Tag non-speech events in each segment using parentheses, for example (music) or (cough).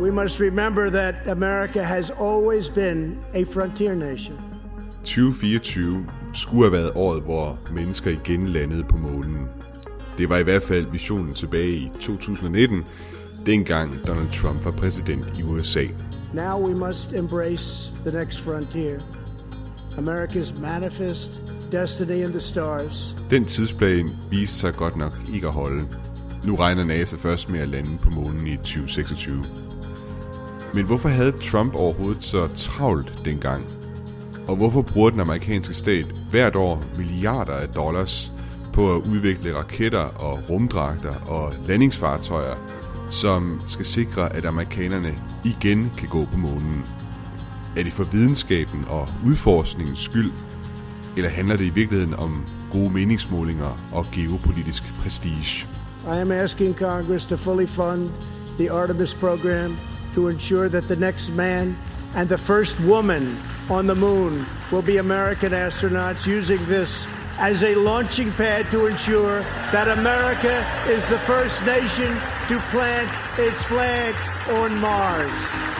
We must remember that America has always been a frontier nation. 2024 skulle have været året, hvor mennesker igen landede på månen. Det var i hvert fald visionen tilbage i 2019, dengang Donald Trump var præsident i USA. Now we must embrace the next frontier. America's manifest destiny in the stars. Den tidsplan viste sig godt nok ikke at holde. Nu regner NASA først med at lande på månen i 2026. Men hvorfor havde Trump overhovedet så travlt dengang? Og hvorfor bruger den amerikanske stat hvert år milliarder af dollars på at udvikle raketter og rumdragter og landingsfartøjer, som skal sikre, at amerikanerne igen kan gå på månen? Er det for videnskaben og udforskningens skyld, eller handler det i virkeligheden om gode meningsmålinger og geopolitisk prestige? I am asking Congress to fully fund the Artemis program to ensure that the next man and the first woman on the moon will be American astronauts using this as a launching pad to ensure that America is the first nation to plant its flag on Mars.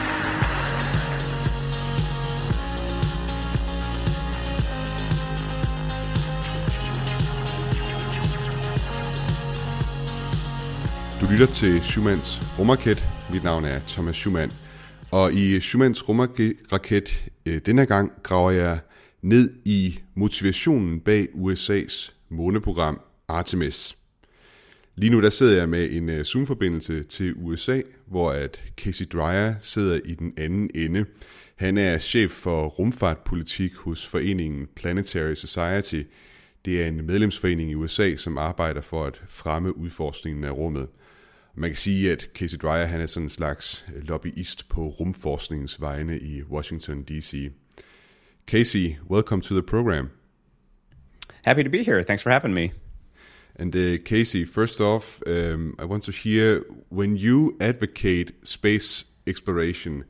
Lytter til Schumanns rumraket. Mit navn er Thomas Schumann. Og i Schumanns rumraket øh, denne gang graver jeg ned i motivationen bag USA's måneprogram Artemis. Lige nu der sidder jeg med en øh, Zoom-forbindelse til USA, hvor at Casey Dreyer sidder i den anden ende. Han er chef for rumfartpolitik hos foreningen Planetary Society. Det er en medlemsforening i USA, som arbejder for at fremme udforskningen af rummet. Man kan sige, at Casey Dreier han er sådan en slags lobbyist på rumforskningens vegne i Washington D.C. Casey, welcome to the program. Happy to be here. Thanks for having me. And uh, Casey, first off, um, I want to hear when you advocate space exploration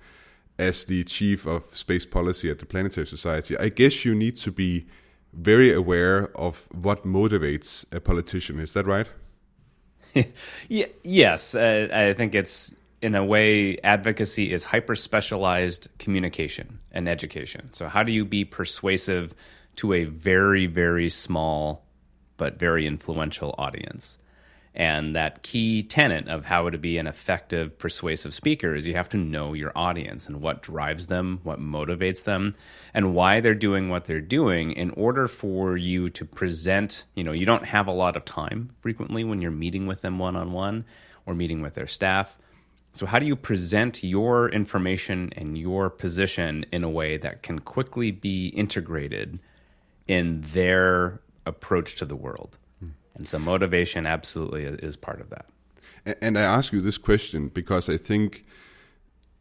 as the chief of space policy at the Planetary Society, I guess you need to be very aware of what motivates a politician. Is that right? (laughs) yes, uh, I think it's in a way advocacy is hyper specialized communication and education. So how do you be persuasive to a very very small but very influential audience? And that key tenet of how to be an effective persuasive speaker is you have to know your audience and what drives them, what motivates them, and why they're doing what they're doing in order for you to present. You know, you don't have a lot of time frequently when you're meeting with them one on one or meeting with their staff. So, how do you present your information and your position in a way that can quickly be integrated in their approach to the world? And so motivation absolutely is part of that. And I ask you this question because I think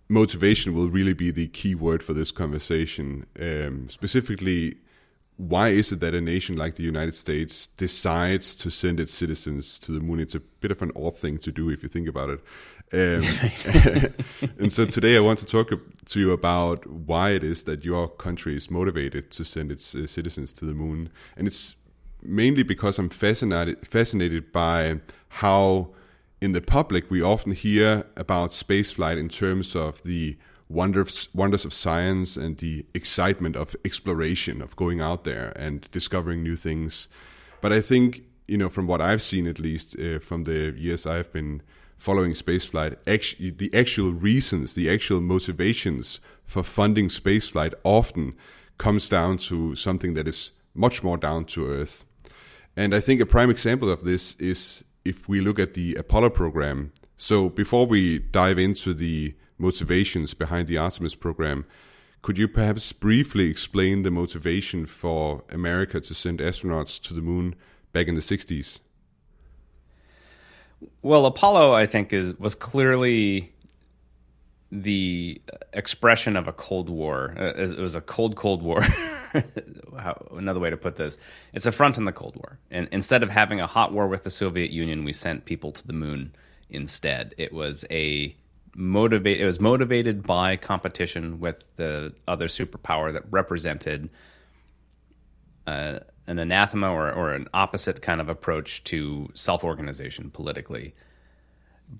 motivation will really be the key word for this conversation. Um, specifically, why is it that a nation like the United States decides to send its citizens to the moon? It's a bit of an odd thing to do if you think about it. Um, (laughs) and so today I want to talk to you about why it is that your country is motivated to send its uh, citizens to the moon. And it's mainly because I'm fascinated fascinated by how in the public we often hear about spaceflight in terms of the wonders wonders of science and the excitement of exploration of going out there and discovering new things. But I think you know from what I've seen at least uh, from the years I've been following spaceflight, actually the actual reasons, the actual motivations for funding spaceflight often comes down to something that is much more down to earth. And I think a prime example of this is if we look at the Apollo program. So before we dive into the motivations behind the Artemis program, could you perhaps briefly explain the motivation for America to send astronauts to the moon back in the 60s? Well, Apollo, I think, is was clearly the expression of a Cold War. Uh, it was a cold, Cold War. (laughs) Another way to put this, it's a front in the Cold War. And instead of having a hot war with the Soviet Union, we sent people to the moon instead. It was a motivate. It was motivated by competition with the other superpower that represented uh, an anathema or, or an opposite kind of approach to self organization politically.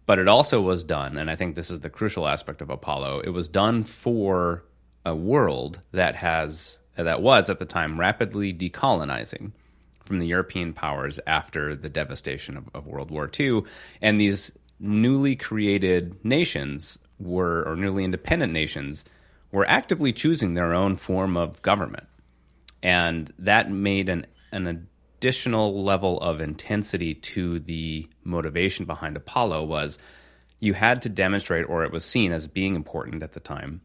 But it also was done, and I think this is the crucial aspect of Apollo. It was done for a world that has that was at the time rapidly decolonizing from the European powers after the devastation of, of World War II, and these newly created nations were or newly independent nations were actively choosing their own form of government, and that made an an additional level of intensity to the motivation behind Apollo was you had to demonstrate, or it was seen as being important at the time,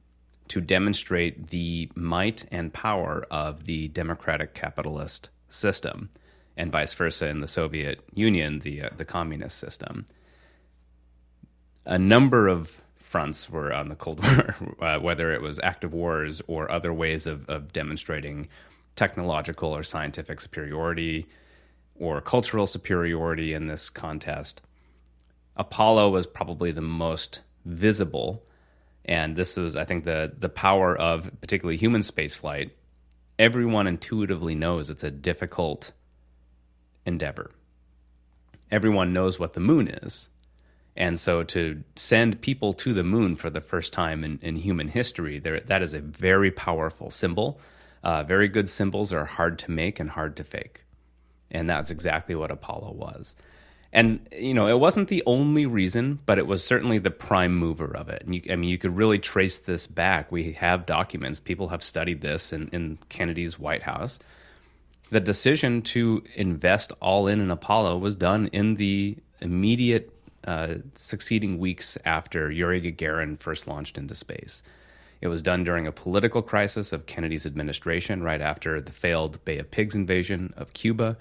to demonstrate the might and power of the democratic capitalist system, and vice versa in the Soviet Union, the uh, the communist system. A number of fronts were on the Cold (laughs) War, uh, whether it was active wars or other ways of, of demonstrating technological or scientific superiority or cultural superiority in this contest. Apollo was probably the most visible, and this was, I think, the the power of particularly human spaceflight. Everyone intuitively knows it's a difficult endeavor. Everyone knows what the moon is. And so to send people to the moon for the first time in, in human history, there, that is a very powerful symbol. Uh, very good symbols are hard to make and hard to fake. And that's exactly what Apollo was. And, you know, it wasn't the only reason, but it was certainly the prime mover of it. And you, I mean, you could really trace this back. We have documents, people have studied this in, in Kennedy's White House. The decision to invest all in in Apollo was done in the immediate uh, succeeding weeks after Yuri Gagarin first launched into space. It was done during a political crisis of Kennedy's administration right after the failed Bay of Pigs invasion of Cuba.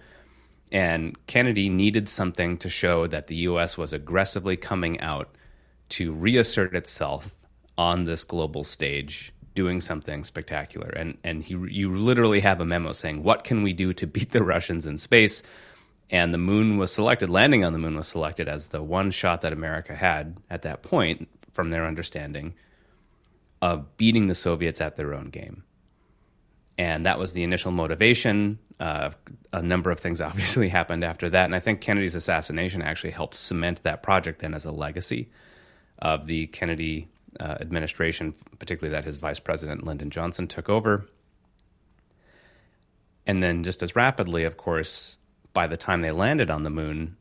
And Kennedy needed something to show that the U.S. was aggressively coming out to reassert itself on this global stage, doing something spectacular. And and he, you literally have a memo saying, "What can we do to beat the Russians in space?" And the moon was selected. Landing on the moon was selected as the one shot that America had at that point, from their understanding, of beating the Soviets at their own game. And that was the initial motivation. Uh, a number of things (laughs) obviously happened after that. And I think Kennedy's assassination actually helped cement that project then as a legacy of the Kennedy uh, administration, particularly that his vice president, Lyndon Johnson, took over. And then, just as rapidly, of course, by the time they landed on the moon,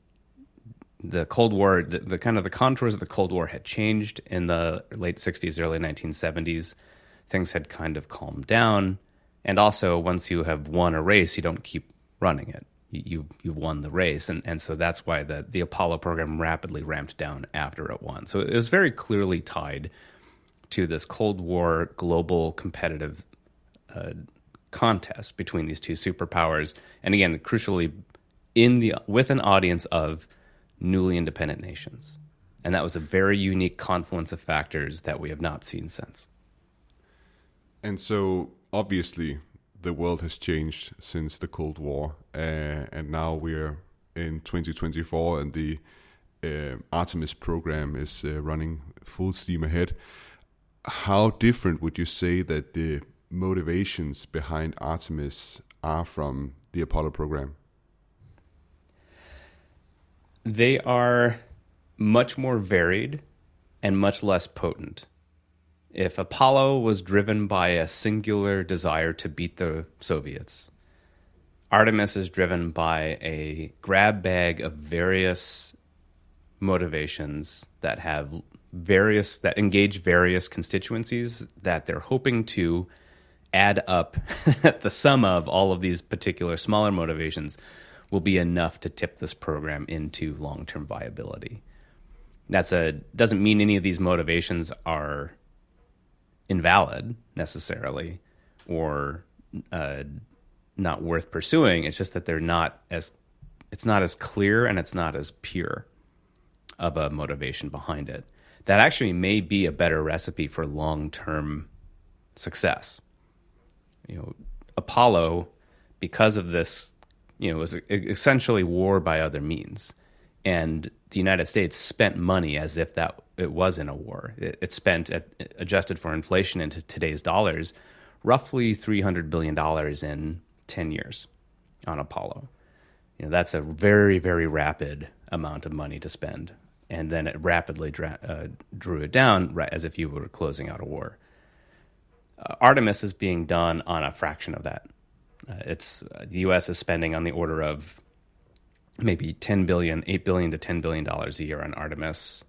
the Cold War, the, the, kind of the contours of the Cold War had changed in the late 60s, early 1970s. Things had kind of calmed down. And also, once you have won a race, you don't keep running it. You, you, won the race. And, and so that's why the, the Apollo program rapidly ramped down after it won. So it was very clearly tied to this Cold War global competitive uh, contest between these two superpowers. And again, crucially, in the with an audience of newly independent nations. And that was a very unique confluence of factors that we have not seen since. And so, obviously, the world has changed since the Cold War, uh, and now we're in 2024, and the uh, Artemis program is uh, running full steam ahead. How different would you say that the motivations behind Artemis are from the Apollo program? They are much more varied and much less potent. If Apollo was driven by a singular desire to beat the Soviets, Artemis is driven by a grab bag of various motivations that have various that engage various constituencies that they're hoping to add up (laughs) the sum of all of these particular smaller motivations will be enough to tip this program into long-term viability. That's a doesn't mean any of these motivations are invalid necessarily or uh, not worth pursuing. It's just that they're not as it's not as clear and it's not as pure of a motivation behind it. That actually may be a better recipe for long-term success. You know, Apollo, because of this you know, it was essentially war by other means. And the United States spent money as if that it was in a war. It, it spent, at, adjusted for inflation into today's dollars, roughly $300 billion in 10 years on Apollo. You know, that's a very, very rapid amount of money to spend. and then it rapidly dra- uh, drew it down right, as if you were closing out a war. Uh, Artemis is being done on a fraction of that. Uh, it's uh, the U.S. is spending on the order of maybe 10 billion, 8 billion to 10 billion dollars a year on Artemis.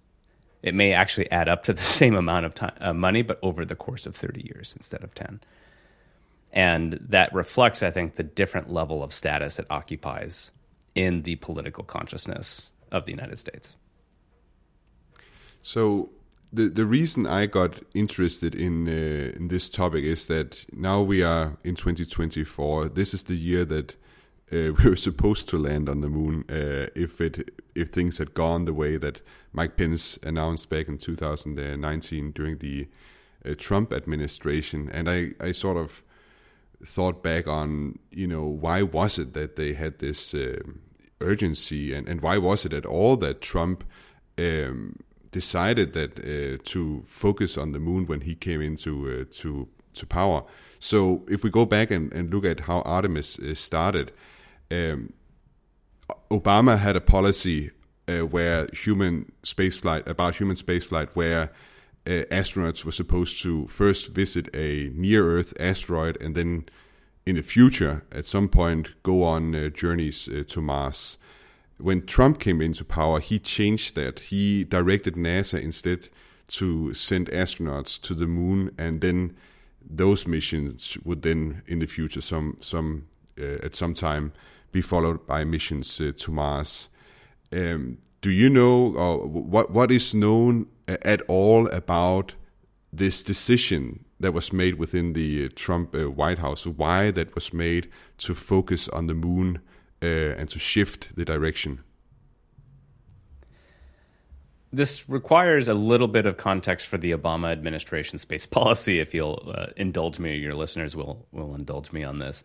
It may actually add up to the (laughs) same amount of time, uh, money, but over the course of 30 years instead of 10. And that reflects, I think, the different level of status it occupies in the political consciousness of the United States. So the the reason I got interested in uh, in this topic is that now we are in 2024. This is the year that uh, (laughs) we were supposed to land on the moon uh, if it if things had gone the way that Mike Pence announced back in 2019 during the uh, Trump administration. And I I sort of thought back on you know why was it that they had this um, urgency and and why was it at all that Trump um, decided that uh, to focus on the moon when he came into uh, to to power. So if we go back and, and look at how Artemis uh, started, um, Obama had a policy uh, where human spaceflight about human spaceflight where uh, astronauts were supposed to first visit a near Earth asteroid and then in the future at some point go on journeys to Mars. When Trump came into power, he changed that. He directed NASA instead to send astronauts to the moon, and then those missions would then, in the future, some some uh, at some time, be followed by missions uh, to Mars. Um, do you know uh, what what is known at all about this decision that was made within the uh, Trump uh, White House? Why that was made to focus on the moon uh, and to shift the direction? This requires a little bit of context for the Obama administration space (laughs) policy. If you'll uh, indulge me, your listeners will will indulge me on this.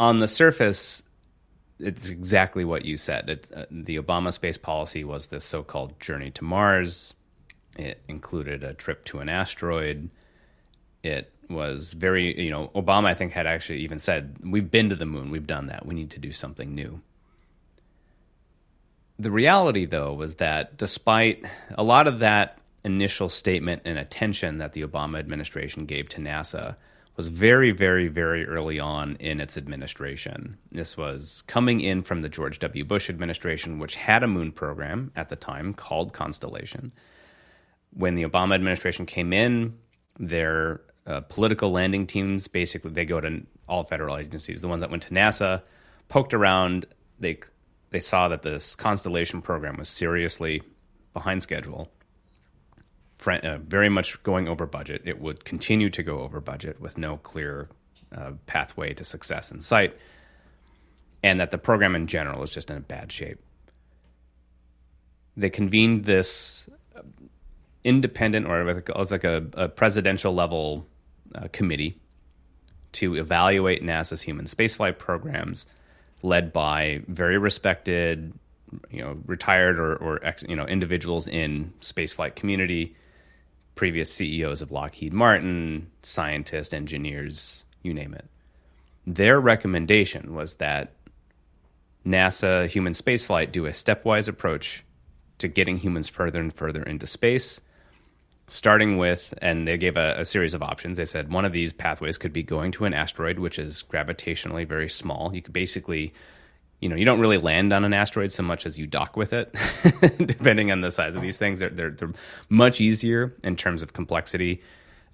On the surface, it's exactly what you said. Uh, the Obama space policy was this so-called journey to Mars. It included a trip to an asteroid. It was very, you know, Obama, I think, had actually even said, We've been to the moon, we've done that, we need to do something new. The reality, though, was that despite a lot of that initial statement and attention that the Obama administration gave to NASA, was very, very, very early on in its administration. This was coming in from the George W. Bush administration, which had a moon program at the time called Constellation. When the Obama administration came in, their uh, political landing teams basically they go to all federal agencies. The ones that went to NASA poked around. They they saw that this constellation program was seriously behind schedule, uh, very much going over budget. It would continue to go over budget with no clear uh, pathway to success in sight, and that the program in general is just in a bad shape. They convened this independent, or it's like a, a presidential level uh, committee to evaluate NASA's human spaceflight programs, led by very respected, you know, retired or, or ex, you know individuals in spaceflight community, previous CEOs of Lockheed Martin, scientists, engineers, you name it. Their recommendation was that NASA human spaceflight do a stepwise approach to getting humans further and further into space starting with, and they gave a, a, series of options. They said one of these pathways could be going to an asteroid, which is gravitationally very small. You could basically, you know, you don't really land on an asteroid so much as you dock with it, (laughs) depending on the size of these things. They're, they're, they're much easier in terms of complexity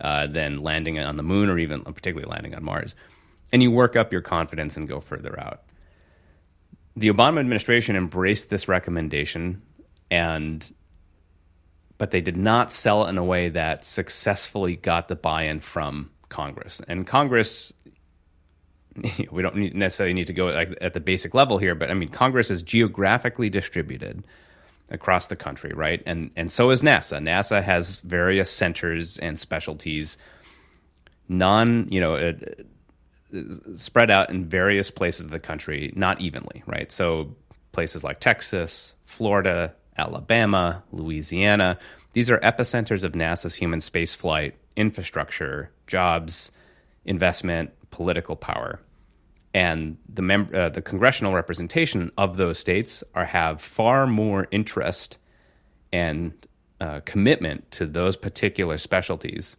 uh, than landing on the moon or even particularly landing on Mars. And you work up your confidence and go further out. The Obama administration embraced this recommendation and but they did not sell it in a way that successfully got the buy-in from Congress. And Congress, (laughs) we don't necessarily need to go at the basic level here, but I mean, Congress is geographically distributed across the country, right? And and so is NASA. NASA has various centers and specialties, non, you know, uh, spread out in various places of the country, not evenly, right? So places like Texas, Florida, Alabama, Louisiana. These are epicenters of NASA's human spaceflight infrastructure, jobs, investment, political power. and the mem- uh, the congressional representation of those states are have far more interest and uh, commitment to those particular specialties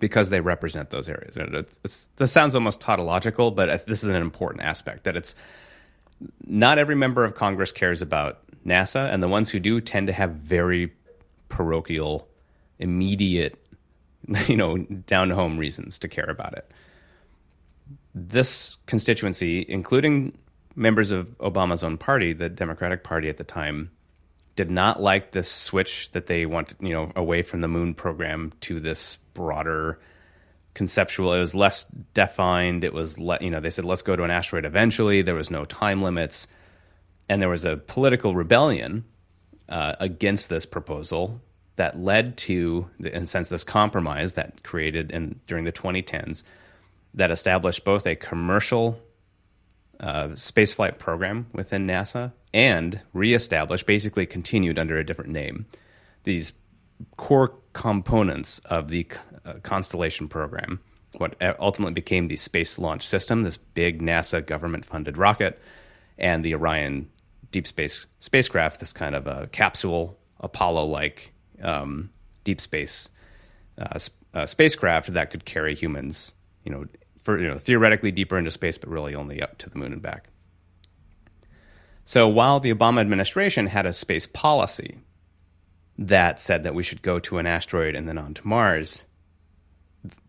because they represent those areas. It's, it's, this sounds almost tautological, but this is an important aspect that it's not every member of Congress cares about NASA, and the ones who do tend to have very parochial, immediate, (laughs) you know, down home reasons to care about it. This constituency, including members of Obama's own party, the Democratic Party at the time, did not like this switch that they wanted, you know, away from the moon program to this broader conceptual. It was less defined. It was, le- you know, they said let's go to an asteroid eventually. There was no time limits, and there was a political rebellion uh, against this proposal that led to, in a sense, this compromise that created in during the 2010s that established both a commercial uh, spaceflight program within NASA and reestablished, basically continued under a different name, these core components of the uh, Constellation program, what ultimately became the Space Launch System, this big NASA government funded rocket, and the Orion deep space spacecraft, this kind of a capsule Apollo like um, deep space uh, uh, spacecraft that could carry humans, you know, for you know theoretically deeper into space, but really only up to the moon and back. So while the Obama administration had a space policy that said that we should go to an asteroid and then on to Mars,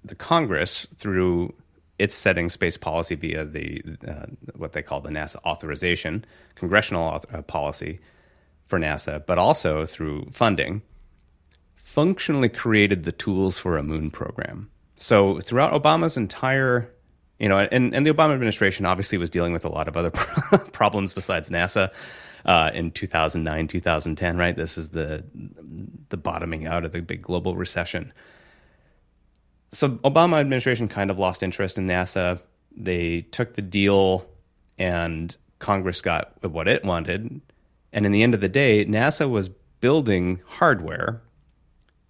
the Congress, through its setting space policy via the uh, what they call the NASA authorization, congressional author- uh, policy for NASA, but also through funding, functionally created the tools for a moon program. So throughout Obama's entire, you know, and, and the Obama administration obviously was dealing with a lot of other (laughs) problems besides NASA. Uh, in 2009, 2010, right? This is the the bottoming out of the big global recession. So Obama administration kind of lost interest in NASA. They took the deal, and Congress got what it wanted. And in the end of the day, NASA was building hardware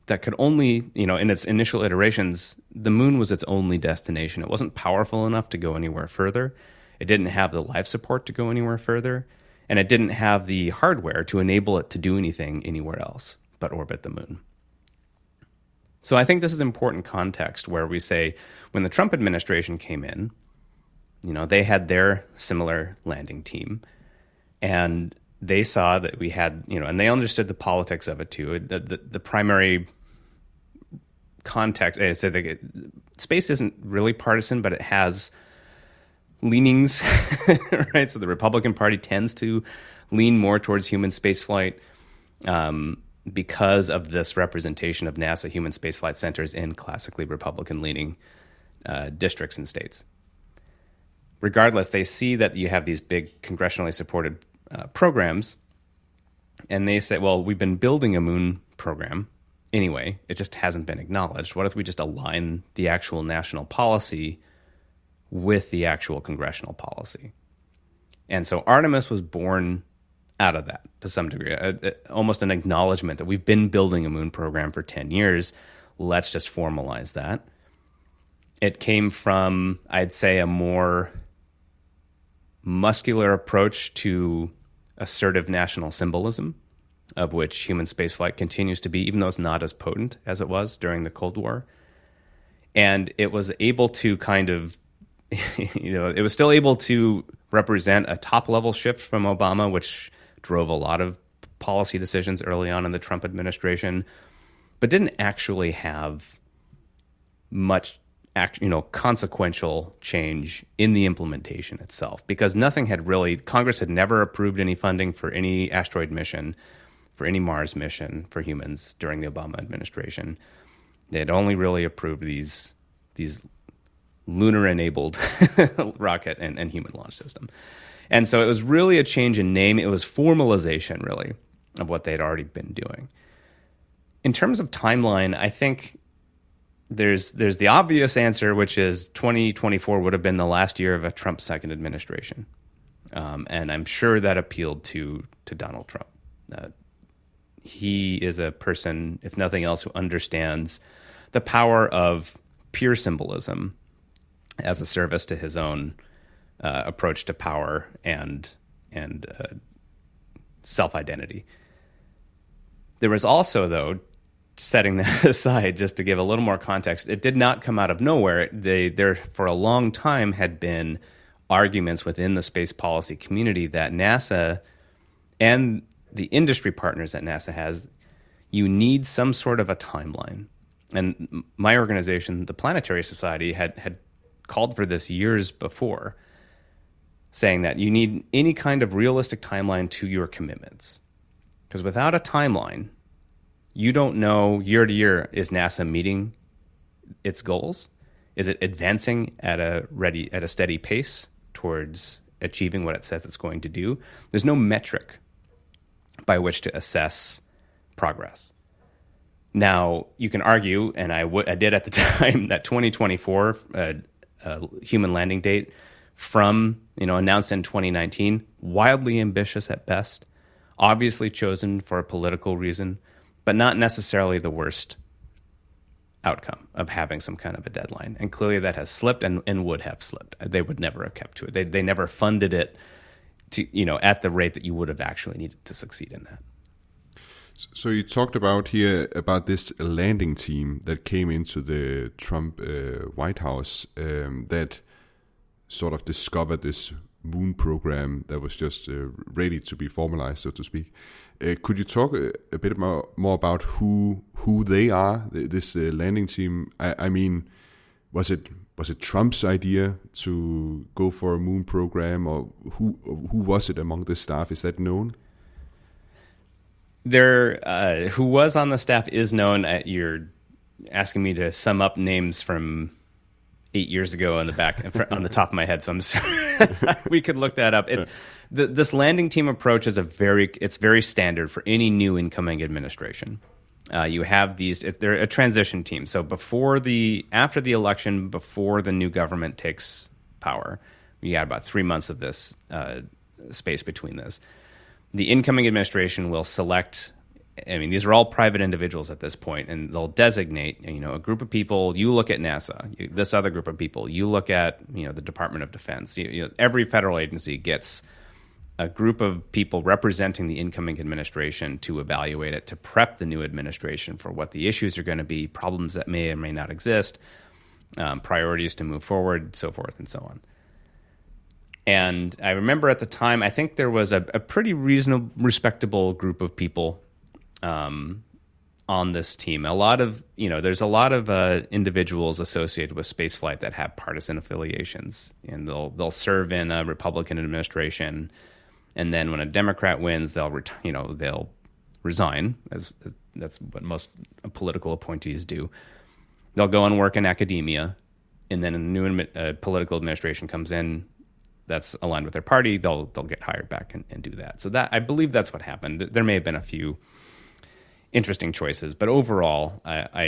that could only, you know, in its initial iterations, the moon was its only destination. It wasn't powerful enough to go anywhere further. It didn't have the life support to go anywhere further. And it didn't have the hardware to enable it to do anything anywhere else but orbit the moon. So I think this is important context where we say when the Trump administration came in, you know, they had their similar landing team. And they saw that we had, you know, and they understood the politics of it too. The, the, the primary context, I said that space isn't really partisan, but it has leanings, (laughs) right? So the Republican Party tends to lean more towards human spaceflight um, because of this representation of NASA human spaceflight centers in classically Republican leaning uh, districts and states. Regardless, they see that you have these big congressionally supported uh, programs, and they say, well, we've been building a moon program anyway, it just hasn't been acknowledged. What if we just align the actual national policy with the actual congressional policy? And so Artemis was born out of that to some degree, a, a, almost an acknowledgement that we've been building a moon program for 10 years. Let's just formalize that. It came from, I'd say, a more muscular approach to assertive national symbolism, of which human spaceflight continues to be, even though it's not as potent as it was during the Cold War. And it was able to kind of, (laughs) you know, it was still able to represent a top level shift from Obama, which drove a lot of policy decisions early on in the Trump administration, but didn't actually have much you know, consequential change in the implementation itself because nothing had really Congress had never approved any funding for any asteroid mission, for any Mars mission for humans during the Obama administration. They had only really approved these these lunar enabled (laughs) rocket and, and human launch system. And so it was really a change in name. It was formalization, really, of what they'd already been doing. In terms of timeline, I think there's there's the obvious answer, which is 2024 would have been the last year of a Trump second administration, um, and I'm sure that appealed to to Donald Trump. Uh, he is a person, if nothing else, who understands the power of pure symbolism as a service to his own uh, approach to power and and uh, self identity. There was also, though, setting that (laughs) aside, just to give a little more context, it did not come out of nowhere. They there for a long time had been arguments within the space policy community that NASA and the industry partners that NASA has, you need some sort of a timeline. And my organization, the Planetary Society, had had called for this years before, saying that you need any kind of realistic timeline to your commitments. Because without a timeline, you don't know year to year is NASA meeting its goals? Is it advancing at a ready at a steady pace towards achieving what it says it's going to do? There's no metric by which to assess progress. Now, you can argue, and I, w- I did at the (laughs) time, that 2024 uh, uh, human landing date from you know announced in 2019, wildly ambitious at best, obviously chosen for a political reason, but not necessarily the worst outcome of having some kind of a deadline. And clearly that has slipped and, and would have slipped. They would never have kept to it. They, they never funded it to, you know, at the rate that you would have actually needed to succeed in that. So you talked about here about this landing team that came into the Trump uh, White House um, that sort of discovered this moon program that was just uh, ready to be formalized, so to speak. Uh, could you talk a, a, bit more, more about who who they are? This uh, landing team. I, I, mean, was it was it Trump's idea to go for a moon program, or who who was it among the staff? Is that known? There, uh, who was on the staff is known. At, you're asking me to sum up names from eight years ago on the back on the (laughs) top of my head. So I'm sorry. (laughs) (laughs) we could look that up. It's the, this landing team approach is a very it's very standard for any new incoming administration. Uh, you have these they're a transition team. So before the after the election, before the new government takes power, you got about three months of this uh, space between this. The incoming administration will select I mean, these are all private individuals at this point, and they'll designate, you know, a group of people. You look at NASA. You, this other group of people. You look at, you know, the Department of Defense. You, you know, every federal agency gets a group of people representing the incoming administration to evaluate it, to prep the new administration for what the issues are going to be, problems that may or may not exist, um, priorities to move forward, so forth and so on. And I remember at the time, I think there was a, a pretty reasonable, respectable group of people um, on this team. A lot of you know, there's a lot of uh, individuals associated with spaceflight that have partisan affiliations, and they'll they'll serve in a Republican administration, and then when a Democrat wins, they'll ret- you know they'll resign as that's what most political appointees do. They'll go and work in academia, and then a new uh, political administration comes in that's aligned with their party. They'll they'll get hired back and, and do that. So that I believe that's what happened. There may have been a few interesting choices. But overall, I, I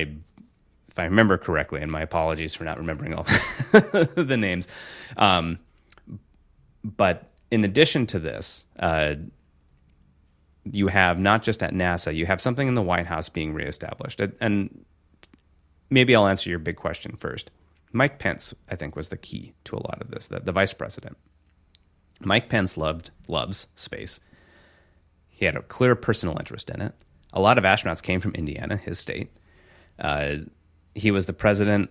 if I remember correctly, and my apologies for not remembering all (laughs) the names, um, but in addition to this, uh, you have not just at NASA, you have something in the White House being reestablished. And maybe I'll answer your big question first. Mike Pence, I think, was the key to a lot of this, the, the vice president. Mike Pence loved loves space. He had a clear personal interest in it a lot of astronauts came from Indiana, his state. Uh, he was the president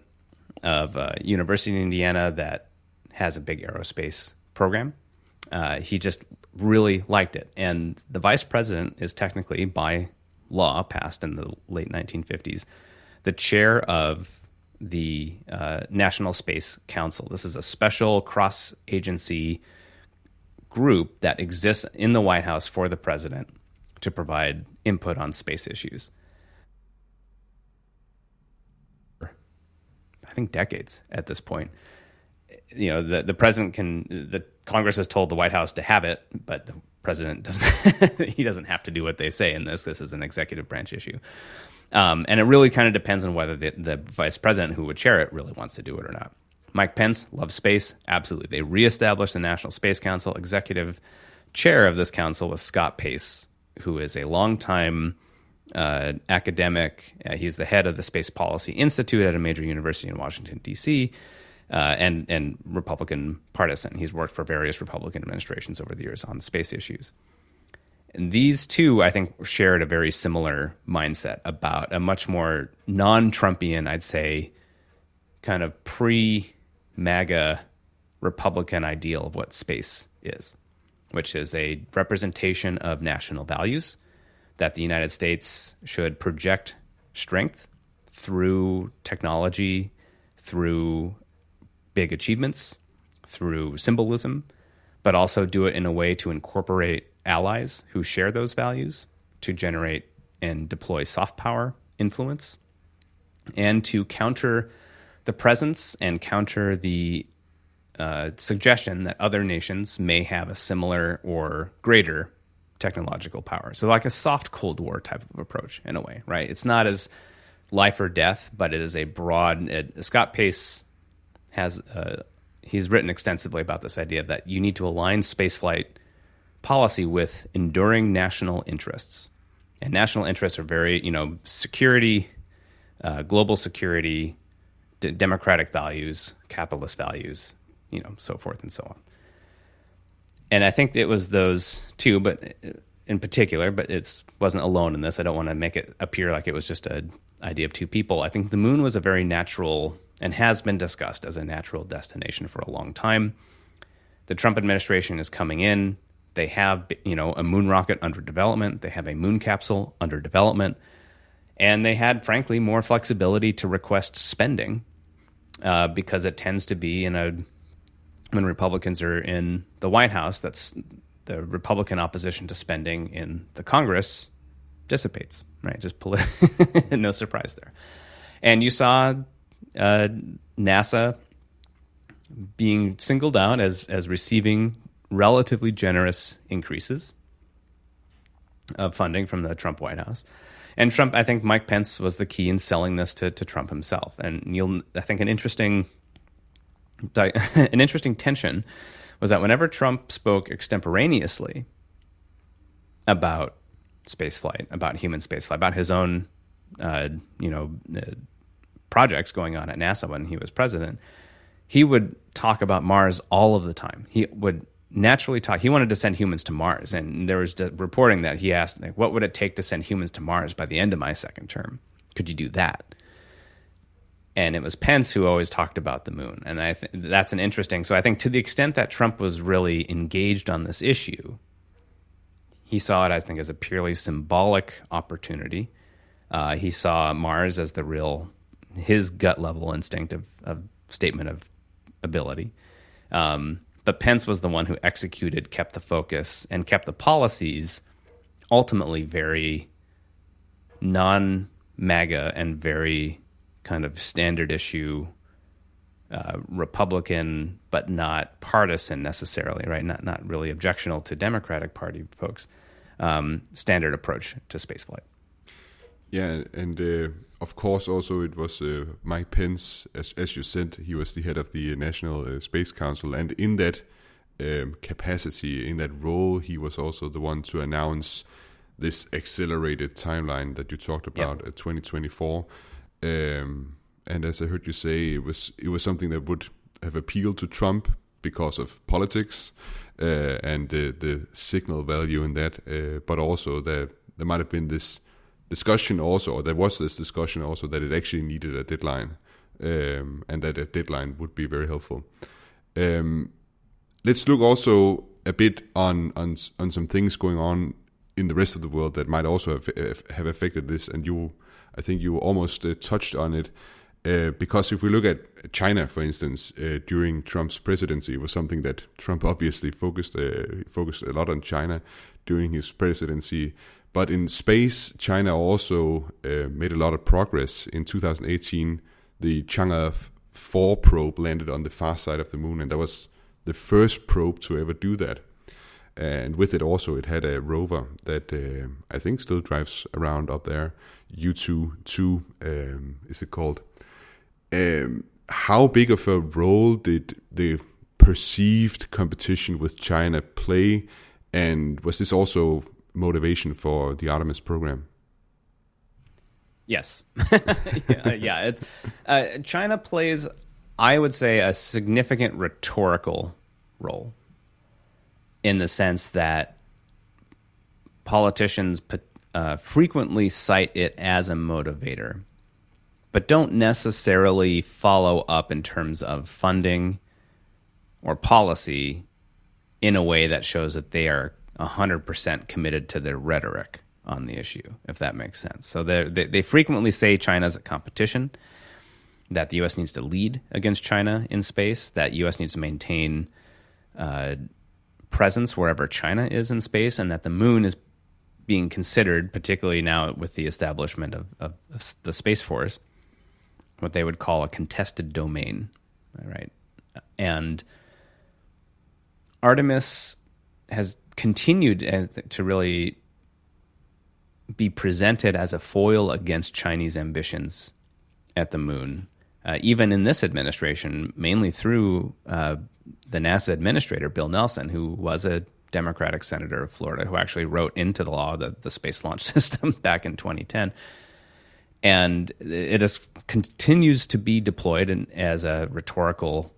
of a university in Indiana that has a big aerospace program. Uh, he just really liked it. And the vice president is technically, by law, passed in the late 1950s, the chair of the uh, National Space Council. This is a special cross agency group that exists in the White House for the president to provide input on space issues. I think decades at this point. You know, the, the president can, the Congress has told the White House to have it, but the president doesn't, (laughs) he doesn't have to do what they say in this. This is an executive branch issue. Um, and it really kind of depends on whether the, the vice president who would chair it really wants to do it or not. Mike Pence loves space. Absolutely. They reestablished the National Space Council. Executive chair of this council was Scott Pace, who is a longtime uh, academic. Uh, he's the head of the Space Policy Institute at a major university in Washington, D.C. uh, and and Republican partisan. He's worked for various Republican administrations over the years on space issues. And these two, I think, shared a very similar mindset about a much more non-Trumpian, I'd say, kind of pre-MAGA Republican ideal of what space is, which is a representation of national values that the United States should project strength through technology, through big achievements, through symbolism, but also do it in a way to incorporate allies who share those values to generate and deploy soft power influence and to counter the presence and counter the uh, suggestion that other nations may have a similar or greater technological power. So, like a soft Cold War type of approach, in a way, right? It's not as life or death, but it is a broad. It, Scott Pace has uh, he's written extensively about this idea that you need to align spaceflight policy with enduring national interests, and national interests are very you know security, uh, global security, democratic values, capitalist values, you know, so forth and so on and I think it was those two, but in particular, but it wasn't alone in this. I don't want to make it appear like it was just an idea of two people. I think the moon was a very natural and has been discussed as a natural destination for a long time. The Trump administration is coming in. They have, you know, a moon rocket under development. They have a moon capsule under development, and they had, frankly, more flexibility to request spending uh, because it tends to be in a when Republicans are in the White House, that's the Republican opposition to spending in the Congress dissipates, right? Just (laughs) no surprise there. And you saw uh, NASA being singled out as as receiving relatively generous increases of funding from the Trump White House. And Trump, I think Mike Pence was the key in selling this to, to Trump himself. And you'll, I think, an interesting (laughs) an interesting tension was that whenever Trump spoke extemporaneously about spaceflight, about human spaceflight, about his own, uh, you know, uh, projects going on at NASA when he was president, he would talk about Mars all of the time. He would naturally talk. He wanted to send humans to Mars, and there was reporting that he asked, like, "What would it take to send humans to Mars by the end of my second term? Could you do that?" And it was Pence who always talked about the moon. And I th- that's an interesting. So I think to the extent that Trump was really engaged on this issue, he saw it, I think, as a purely symbolic opportunity. Uh, he saw Mars as the real, his gut level instinct of, of statement of ability. Um, but Pence was the one who executed, kept the focus, and kept the policies ultimately very non MAGA and very kind of standard issue uh, Republican, but not partisan necessarily, right? Not not really objectional to Democratic Party folks. Um, standard approach to spaceflight. Yeah, and uh, of course, also it was uh, Mike Pence, as as you said, he was the head of the National uh, Space Council, and in that um, capacity, in that role, he was also the one to announce this accelerated timeline that you talked about yep. at 2024. Um, and as I heard you say, it was it was something that would have appealed to Trump because of politics uh, and uh, the signal value in that, uh, but also that there might have been this discussion also, or there was this discussion also that it actually needed a deadline, um, and that a deadline would be very helpful. Um, let's look also a bit on on on some things going on in the rest of the world that might also have have affected this, and you I think you almost uh, touched on it. Uh, because if we look at China, for instance, uh, during Trump's presidency, it was something that Trump obviously focused uh, focused a lot on China during his presidency. But in space, China also uh, made a lot of progress. In 2018, the Chang'e 4 probe landed on the far side of the moon, and that was the first probe to ever do that. And with it also, it had a rover that uh, I think still drives around up there. Yutu 2 um, is it called? Um, how big of a role did the perceived competition with China play? And was this also motivation for the Artemis program? Yes. (laughs) yeah, yeah it, uh, China plays I would say a significant rhetorical role in the sense that politicians uh, frequently cite it as a motivator, but don't necessarily follow up in terms of funding or policy in a way that shows that they are 100% committed to their rhetoric on the issue, if that makes sense. So they, they frequently say China's a competition, that the U.S. needs to lead against China in space, that U.S. needs to maintain uh, presence wherever China is in space, and that the moon is being considered, particularly now with the establishment of, of the Space Force, what they would call a contested domain, right? And Artemis has continued uh, to really be presented as a foil against Chinese ambitions at the moon, uh, even in this administration, mainly through uh, the NASA administrator, Bill Nelson, who was a Democratic senator of Florida, who actually wrote into the law the, the Space Launch (laughs) System back in 2010. And it is, continues to be deployed in, as a rhetorical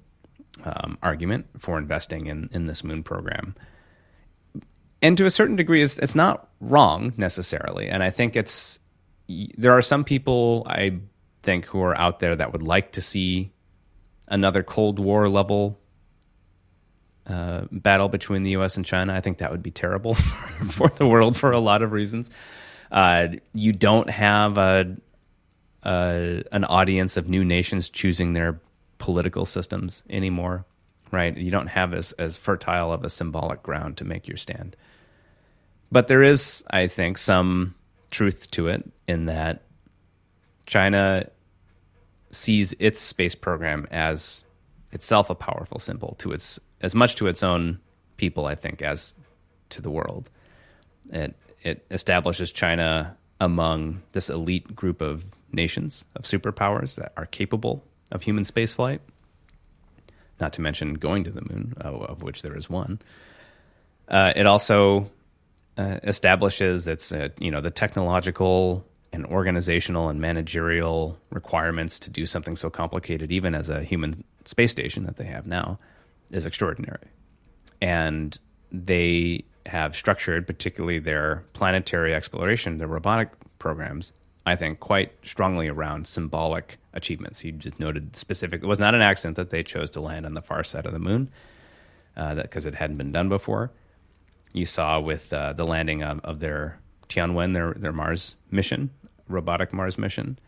um, argument for investing in, in this moon program and to a certain degree, it's, it's not wrong necessarily. And I think it's there are some people I think who are out there that would like to see another Cold War level uh, battle between the U.S. and China. I think that would be terrible (laughs) for the world for a lot of reasons. Uh, you don't have a, a, an audience of new nations choosing their political systems anymore, right? You don't have as as fertile of a symbolic ground to make your stand. But there is, I think, some truth to it in that China sees its space program as itself a powerful symbol to its as much to its own people, I think, as to the world. It it establishes China among this elite group of nations of superpowers that are capable of human spaceflight. Not to mention going to the moon, of which there is one. Uh, it also uh, establishes its uh, you know the technological and organizational and managerial requirements to do something so complicated, even as a human space station that they have now, is extraordinary. And they have structured, particularly their planetary exploration, their robotic programs, I think, quite strongly around symbolic achievements. You just noted specific. It was not an accident that they chose to land on the far side of the moon, because uh, it hadn't been done before you saw with uh, the landing of, of, their Tianwen, their their Mars mission, robotic Mars mission,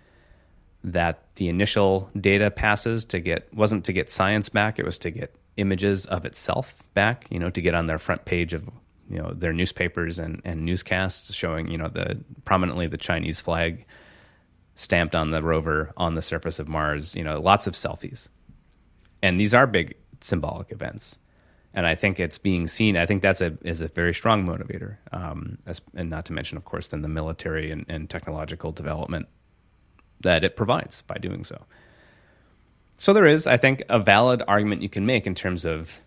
that the initial data passes to get wasn't to get science back; it was to get images of itself back. You know, to get on their front page of you know their newspapers and, and newscasts showing you know the prominently the Chinese flag stamped on the rover on the surface of Mars. You know, lots of selfies, and these are big symbolic events and I think it's being seen. I think that's a is a very strong motivator, um, as, and not to mention, of course, then the military and, and, technological development that it provides by doing so. So there is, I think, a valid argument you can make in terms of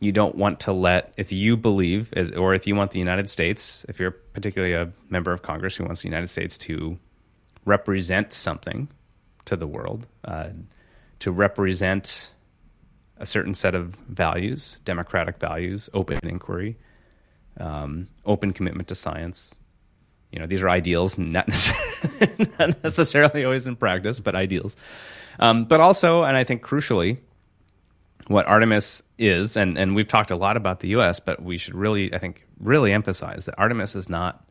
you don't want to let if you believe or if you want the United States, if you're particularly a member of Congress who wants the United States to represent something to the world, uh, to represent a certain set of values, democratic values, open inquiry, um, open commitment to science. You know, these are ideals, not, necessarily, (laughs) not necessarily always in practice, but ideals. Um, but also, and I think crucially, what Artemis is, and, and we've talked a lot about the U.S., but we should really, I think, really emphasize that Artemis is not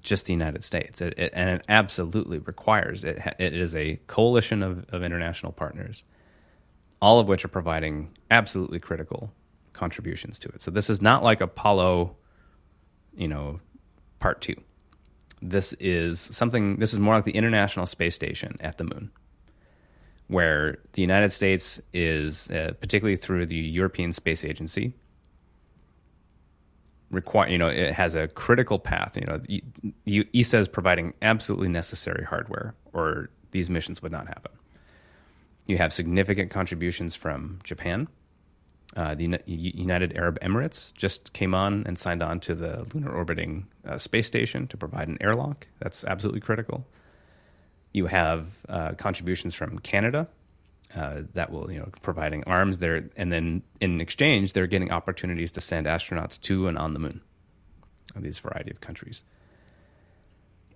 just the United States, it, it, and it absolutely requires it. It is a coalition of, of international partners all of which are providing absolutely critical contributions to it. So this is not like Apollo, you know, part two. This is something, this is more like the International Space Station at the moon, where the United States is, uh, particularly through the European Space Agency, require you know it has a critical path you know ESA is providing absolutely necessary hardware or these missions would not happen you have significant contributions from Japan. Uh, the United Arab Emirates just came on and signed on to the lunar orbiting uh, space station to provide an airlock. That's absolutely critical. You have uh, contributions from Canada uh, that will you know providing arms there, and then in exchange they're getting opportunities to send astronauts to and on the moon. These variety of countries,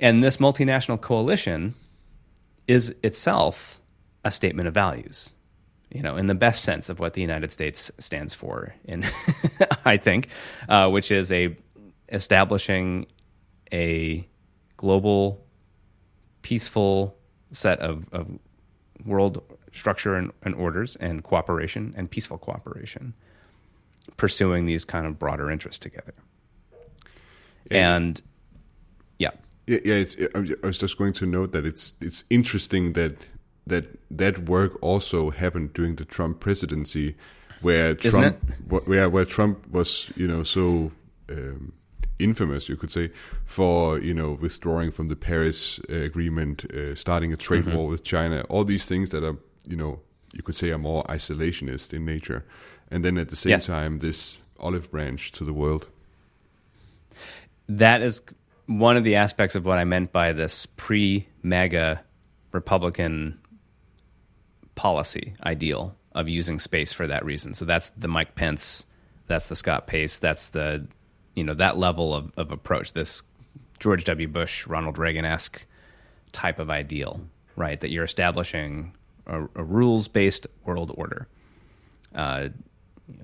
and this multinational coalition is itself a statement of values. You know, in the best sense of what the United States stands for, in (laughs) I think, uh, which is a establishing a global, peaceful set of, of world structure and, and, orders and cooperation and peaceful cooperation, pursuing these kind of broader interests together. And, yeah. Yeah, yeah it's, I was just going to note that it's it's interesting that that that work also happened during the Trump presidency, where Trump, where where Trump was, you know, so um, infamous, you could say, for you know withdrawing from the Paris uh, Agreement, uh, starting a trade mm-hmm. war with China, all these things that are you know you could say are more isolationist in nature, and then at the same yes. time this olive branch to the world. That is one of the aspects of what I meant by this pre-MAGA Republican policy ideal of using space for that reason. So that's the Mike Pence, that's the Scott Pace, that's the you know that level of, of approach, this George W. Bush, Ronald Reagan esque type of ideal, right? That you're establishing a, a rules based world order uh,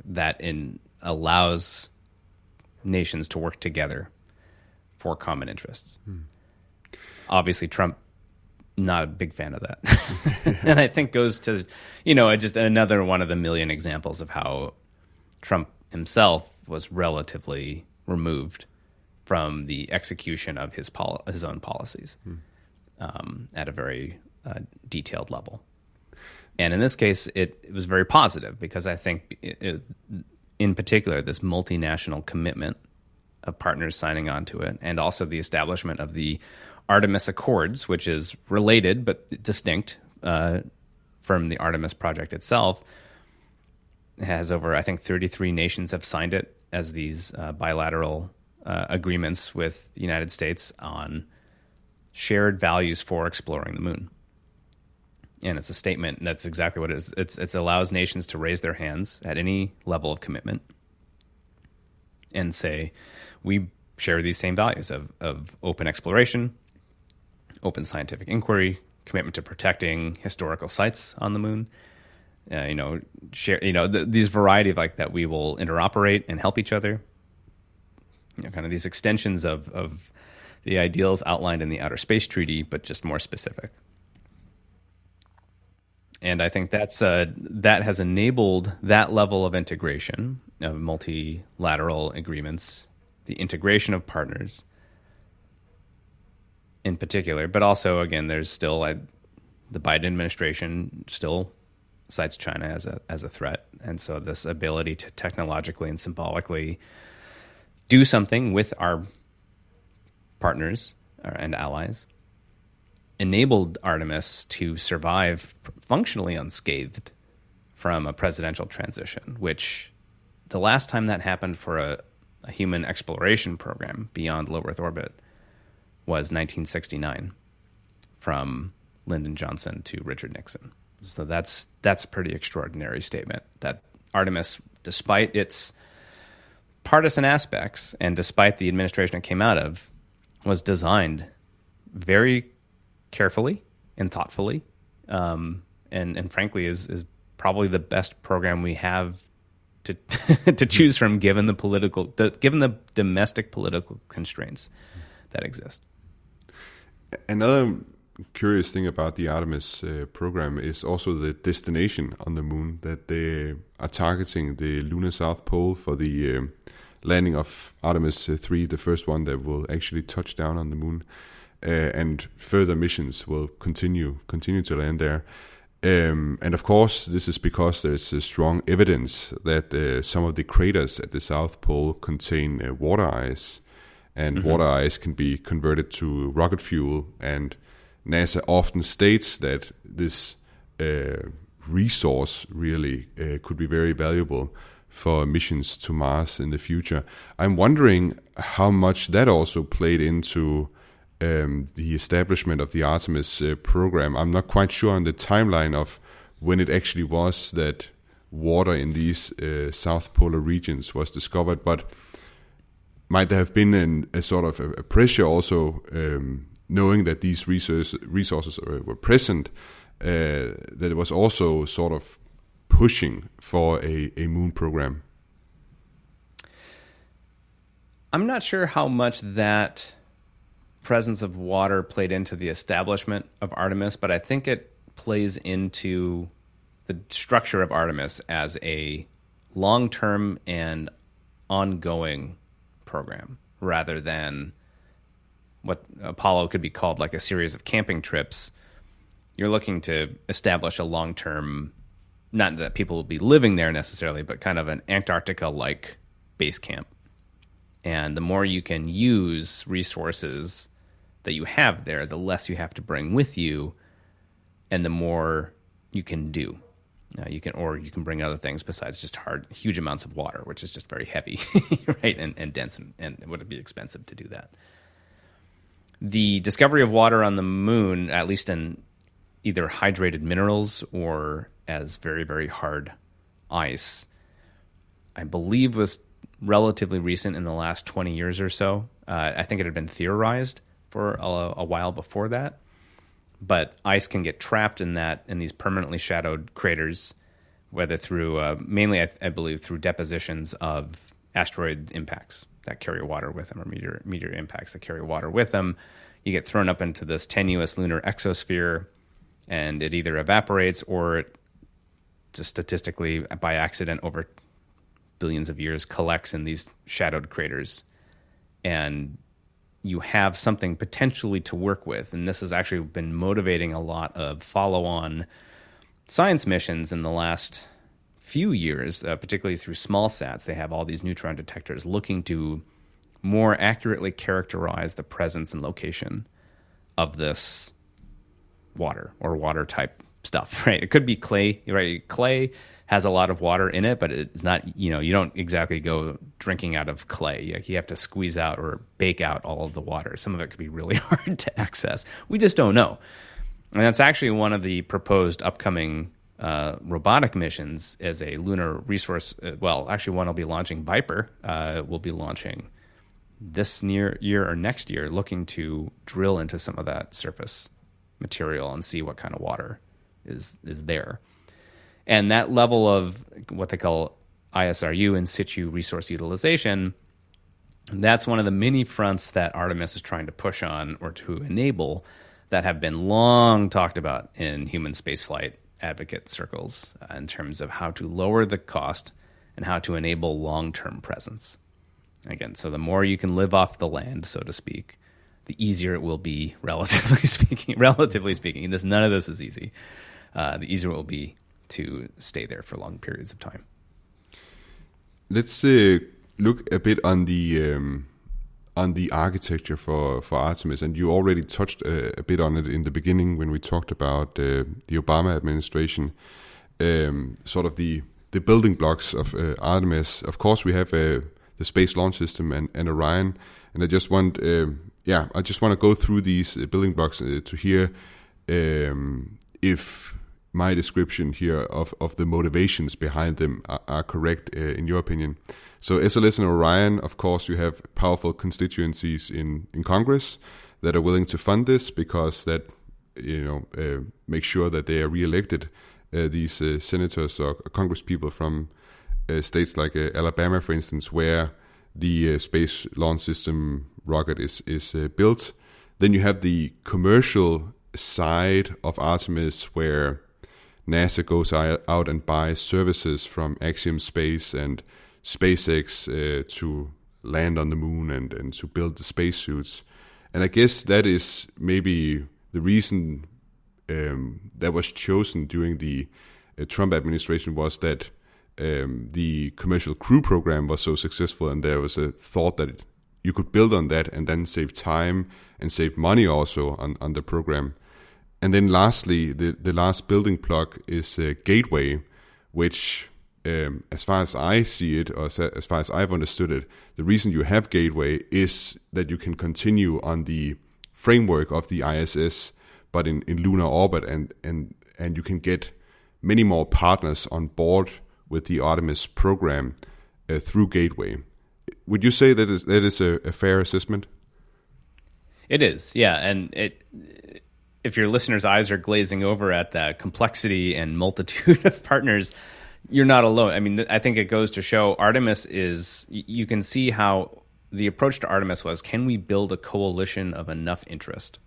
that in allows nations to work together for common interests. Hmm. Obviously, Trump not a big fan of that, (laughs) and I think goes to you know just another one of the million examples of how Trump himself was relatively removed from the execution of his pol- his own policies hmm. um, at a very uh, detailed level. And in this case, it, it, was very positive because I think, it, it, in particular, this multinational commitment of partners signing on to it, and also the establishment of the Artemis Accords, which is related but distinct uh, from the Artemis project itself, has over I think 33 nations have signed it as these uh, bilateral uh, agreements with the United States on shared values for exploring the moon. And it's a statement. That's exactly what it is. It's, it allows nations to raise their hands at any level of commitment and say, we share these same values of, of open exploration, open scientific inquiry, commitment to protecting historical sites on the moon, uh, you know, share, you know, the, these variety of like that we will interoperate and help each other. You know, kind of these extensions of of the ideals outlined in the Outer Space Treaty, but just more specific. And I think that's uh, that has enabled that level of integration of multilateral agreements, the integration of partners, in particular, but also again, there's still the Biden administration still cites China as a as a threat, and so this ability to technologically and symbolically do something with our partners and allies enabled Artemis to survive functionally unscathed from a presidential transition, which the last time that happened for a, a human exploration program beyond low Earth orbit was 1969 from Lyndon Johnson to Richard Nixon. So that's that's a pretty extraordinary statement that Artemis, despite its partisan aspects and despite the administration it came out of, was designed very carefully and thoughtfully, um, and and frankly is is probably the best program we have to (laughs) to choose from given the political the, given the domestic political constraints that exist. Another curious thing about the Artemis uh, program is also the destination on the moon that they are targeting the lunar south pole for the uh, landing of Artemis uh, 3, the first one that will actually touch down on the moon. Uh, and further missions will continue continue to land there. Um, and of course, this is because there's strong evidence that uh, some of the craters at the South Pole contain uh, water ice, and mm-hmm. water ice can be converted to rocket fuel and NASA often states that this uh, resource really uh, could be very valuable for missions to Mars in the future. I'm wondering how much that also played into um, the establishment of the Artemis uh, program. I'm not quite sure on the timeline of when it actually was that water in these uh, south polar regions was discovered, but might there have been an, a sort of a, a pressure also, um, knowing that these resource, resources were present, uh, that it was also sort of pushing for a, a moon program? I'm not sure how much that presence of water played into the establishment of Artemis, but I think it plays into the structure of Artemis as a long term and ongoing program rather than what Apollo could be called like a series of camping trips. You're looking to establish a long term, not that people will be living there necessarily, but kind of an Antarctica like base camp. And the more you can use resources that you have there, the less you have to bring with you, and the more you can do. Uh, you can, or you can bring other things besides just hard, huge amounts of water, which is just very heavy, (laughs) right, and, and dense, and, and it would be expensive to do that. The discovery of water on the moon, at least in either hydrated minerals or as very, very hard ice, I believe was relatively recent in the last 20 years or so. Uh, I think it had been theorized for a, a, while before that, but ice can get trapped in that in these permanently shadowed craters, whether through uh, mainly, I, I, believe, through depositions of asteroid impacts that carry water with them, or meteor meteor impacts that carry water with them. You get thrown up into this tenuous lunar exosphere, and it either evaporates or it just statistically by accident over billions of years collects in these shadowed craters and you have something potentially to work with. And this has actually been motivating a lot of follow-on science missions in the last few years uh, particularly through small sats. They have all these neutron detectors looking to more accurately characterize the presence and location of this water or water type stuff (laughs) right? It could be clay right? Clay has a lot of water in it, but it's not, you know, you don't exactly go drinking out of clay. You have to squeeze out or bake out all of the water. Some of it could be really (laughs) hard to access. We just don't know. And that's actually one of the proposed upcoming uh, robotic missions as a lunar resource. Uh, well, actually, one will be launching Viper. Uh, will be launching this near year or next year, looking to drill into some of that surface material and see what kind of water is is there. And that level of what they call ISRU, in situ resource utilization, that's one of the many fronts that Artemis is trying to push on or to enable that have been long talked about in human spaceflight advocate circles uh, in terms of how to lower the cost and how to enable long term presence. Again, so the more you can live off the land, so to speak, the easier it will be, (laughs) relatively speaking. Relatively speaking, this none of this is easy. Uh, the easier it will be to stay there for long periods of time. Let's uh, look a bit on the um, on the architecture for for Artemis, and you already touched a, uh, a bit on it in the beginning when we talked about uh, the Obama administration. Um, sort of the the building blocks of uh, Artemis. Of course, we have uh, the Space Launch System and, and Orion, and I just want, um, yeah, I just want to go through these uh, building blocks to hear um, if my description here of, of the motivations behind them are, are correct uh, in your opinion. So SLS and Orion, of course, you have powerful constituencies in, in Congress that are willing to fund this because that you know uh, make sure that they are reelected. Uh, these uh, senators or Congress people from uh, states like uh, Alabama, for instance, where the space launch system rocket is is built. Then you have the commercial side of Artemis, where NASA goes out and buys services from Axiom Space and SpaceX uh, to land on the moon and, and to build the spacesuits. And I guess that is maybe the reason um, that was chosen during the uh, Trump administration was that um, the commercial crew program was so successful, and there was a thought that you could build on that and then save time and save money also on, on the program. And then lastly, the, the last building block is a Gateway, which, um, as far as I see it, or as far as I've understood it, the reason you have Gateway is that you can continue on the framework of the ISS, but in, in lunar orbit, and, and, and you can get many more partners on board with the Artemis program uh, through Gateway. Would you say that is that is a, a fair assessment? It is, yeah, and it if your listeners' eyes are glazing over at the complexity and (laughs) multitude of partners, you're not alone. I mean, I think it goes to show Artemis is, you can see how the approach to Artemis was can we build a coalition of enough interest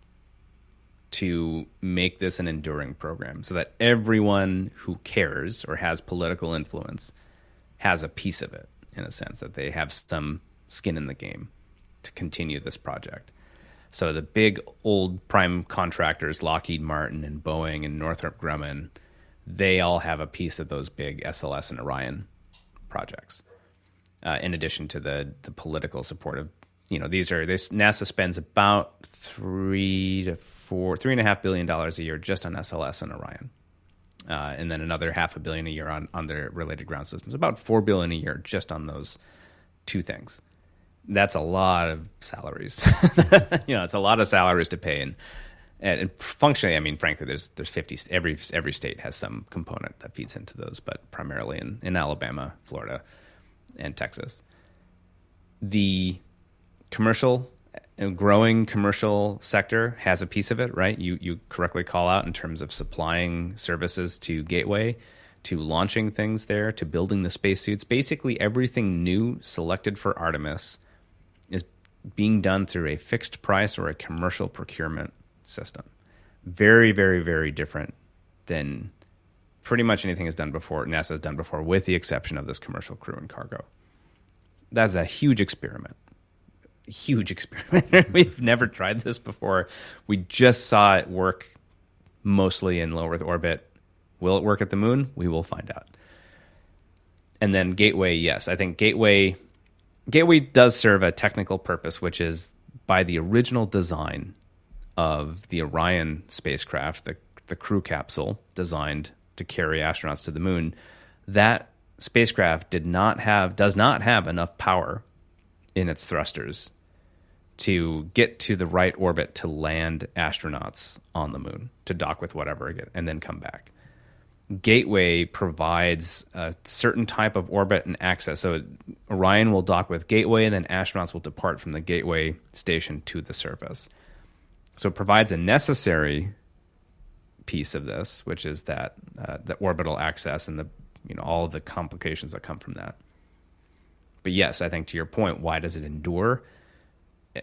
to make this an enduring program so that everyone who cares or has political influence has a piece of it in a sense that they have some skin in the game to continue this project. So the big old prime contractors, Lockheed Martin and Boeing and Northrop Grumman, they all have a piece of those big SLS and Orion projects. Uh, in addition to the the political support of, you know, these are this NASA spends about three to four, three and a half billion dollars a year just on SLS and Orion. Uh, and then another half a billion a year on, on their related ground systems. About four billion a year just on those two things that's a lot of salaries. (laughs) you know, it's a lot of salaries to pay, and, and functionally, I mean, frankly, there's there's 50 every every state has some component that feeds into those, but primarily in in Alabama, Florida, and Texas. The commercial uh, growing commercial sector has a piece of it, right? You you correctly call out in terms of supplying services to Gateway, to launching things there, to building the spacesuits. Basically, everything new selected for Artemis being done through a fixed price or a commercial procurement system. Very, very, very different than pretty much anything has done before, NASA has done before, with the exception of this commercial crew and cargo. That's a huge experiment. Huge (laughs) experiment. We've never tried this before. We just saw it work mostly in low Earth orbit. Will it work at the moon? We will find out. And then Gateway, yes. I think Gateway Gateway does serve a technical purpose, which is by the original design of the Orion spacecraft, the, the crew capsule designed to carry astronauts to the moon, that spacecraft did not have does not have enough power in its thrusters to get to the right orbit to land astronauts on the moon to dock with whatever and then come back. Gateway provides a certain type of orbit and access. So Orion will dock with Gateway, and then astronauts will depart from the Gateway station to the surface. So it provides a necessary piece of this, which is that uh, the orbital access and the you know all of the complications that come from that. But yes, I think to your point, why does it endure?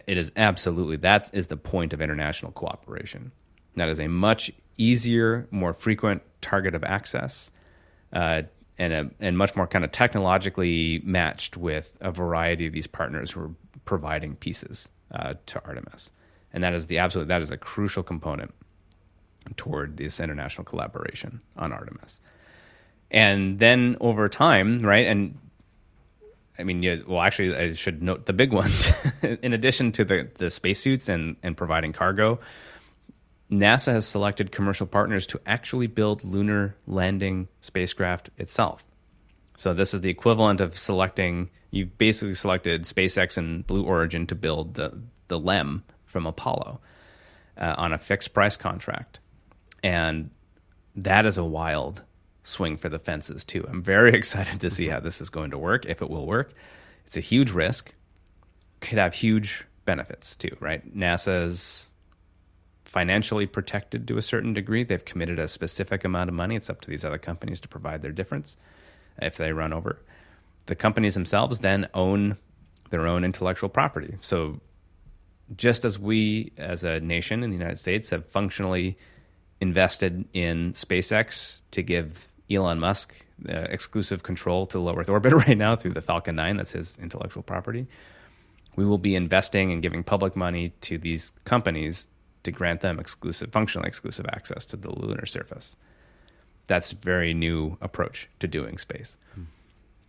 It is absolutely that is the point of international cooperation. That is a much easier, more frequent target of access, uh, and a, and much more kind of technologically matched with a variety of these partners who are providing pieces uh, to Artemis, and that is the absolute that is a crucial component toward this international collaboration on Artemis. And then over time, right, and I mean, yeah, well, actually, I should note the big ones. (laughs) In addition to the the spacesuits and and providing cargo, NASA has selected commercial partners to actually build lunar landing spacecraft itself. So this is the equivalent of selecting you've basically selected SpaceX and Blue Origin to build the the LEM from Apollo uh, on a fixed price contract, and that is a wild swing for the fences too. I'm very (laughs) excited to see how this is going to work if it will work. It's a huge risk, could have huge benefits too, right? NASA's financially protected to a certain degree. They've committed a specific amount of money. It's up to these other companies to provide their difference if they run over. The companies themselves then own their own intellectual property. So just as we as a nation in the United States have functionally invested in SpaceX to give Elon Musk uh, exclusive control to low Earth orbit (laughs) right now through the Falcon 9, that's his intellectual property. We will be investing and giving public money to these companies to grant them exclusive, functionally exclusive access to the lunar surface. That's a very new approach to doing space. Hmm.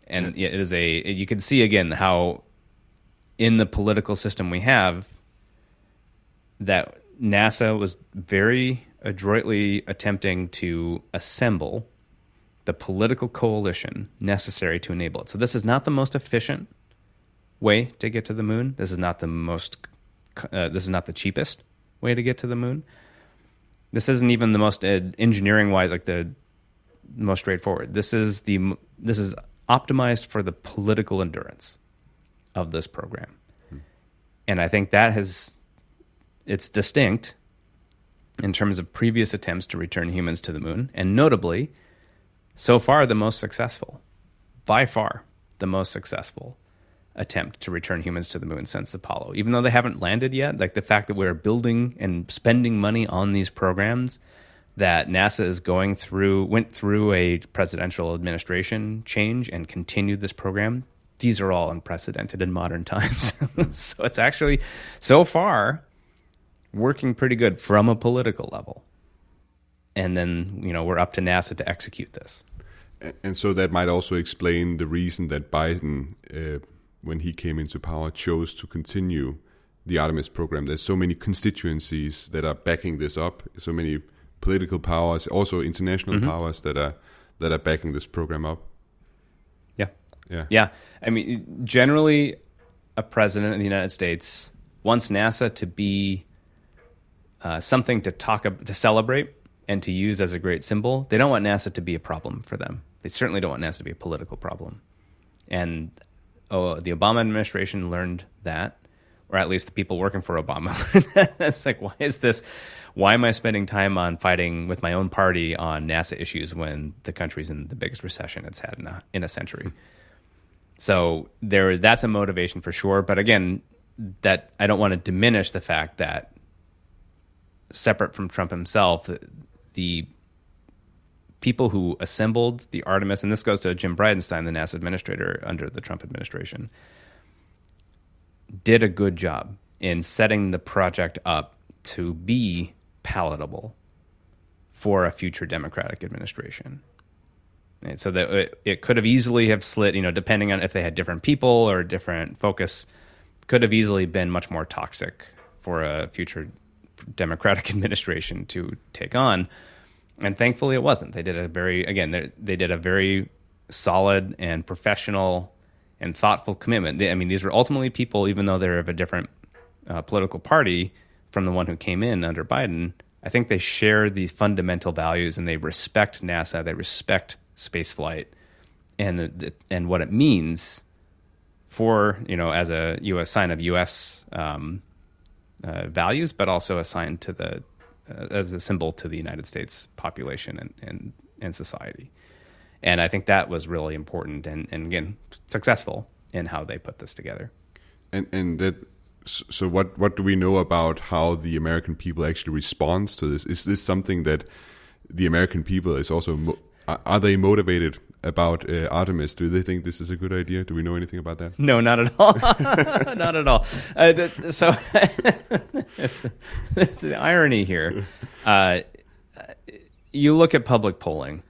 And it is a, you can see again how in the political system we have that NASA was very adroitly attempting to assemble the political coalition necessary to enable it. So this is not the most efficient way to get to the moon. This is not the most uh, this is not the cheapest way to get to the moon. This isn't even the most uh, engineering wise, like the most straightforward. This is the this is optimized for the political endurance of this program, and I think that has it's distinct in terms of previous attempts to return humans to the moon, and notably, so far the most successful, by far the most successful attempt to return humans to the moon since Apollo. Even though they haven't landed yet, like the fact that we're building and spending money on these programs that NASA is going through went through a presidential administration change and continued this program. These are all unprecedented in modern (laughs) times. (laughs) so it's actually so far working pretty good from a political level. And then, you know, we're up to NASA to execute this. And so that might also explain the reason that Biden, uh, when he came into power, chose to continue the Artemis program. There's so many constituencies that are backing this up, so many political powers, also international mm-hmm. powers that are that are backing this program up. Yeah, yeah, yeah. I mean, generally, a president of the United States wants NASA to be uh, something to talk to celebrate and to use as a great symbol. They don't want NASA to be a problem for them. They certainly don't want NASA to be a political problem. And oh, the Obama administration learned that, or at least the people working for Obama. (laughs) it's like, why is this? why am I spending time on fighting with my own party on NASA issues when the country's in the biggest recession it's had in a, in a century? Hmm. So there, that's a motivation for sure. But again, that I don't want to diminish the fact that separate from Trump himself, the, the people who assembled the Artemis, and this goes to Jim Bridenstine, the NASA administrator under the Trump administration, did a good job in setting the project up to be palatable for a future Democratic administration. And so that it, it could have easily have slit, you know, depending on if they had different people or different focus, could have easily been much more toxic for a future Democratic (laughs) administration to take on. And thankfully, it wasn't. They did a very, again, they, did a very solid and professional and thoughtful commitment. They, I mean, these were ultimately people, even though they're of a different uh, political party, from the one who came in under Biden, I think they share these fundamental values and they respect NASA, they respect spaceflight, and the, and what it means for you know as a U.S. sign of U.S. Um, uh, values, but also a sign to the Uh, as a symbol to the United States population and and, and society. And I think that was really important and, and again successful in how they put this together. And and that so what what do we know about how the American people actually responds to this? Is this something that the American people is also are they motivated about uh, Artemis? Do they think this is a good idea? Do we know anything about that? No, not at all. (laughs) not at all. Uh, so (laughs) it's, it's, the irony here. Uh, you look at public polling,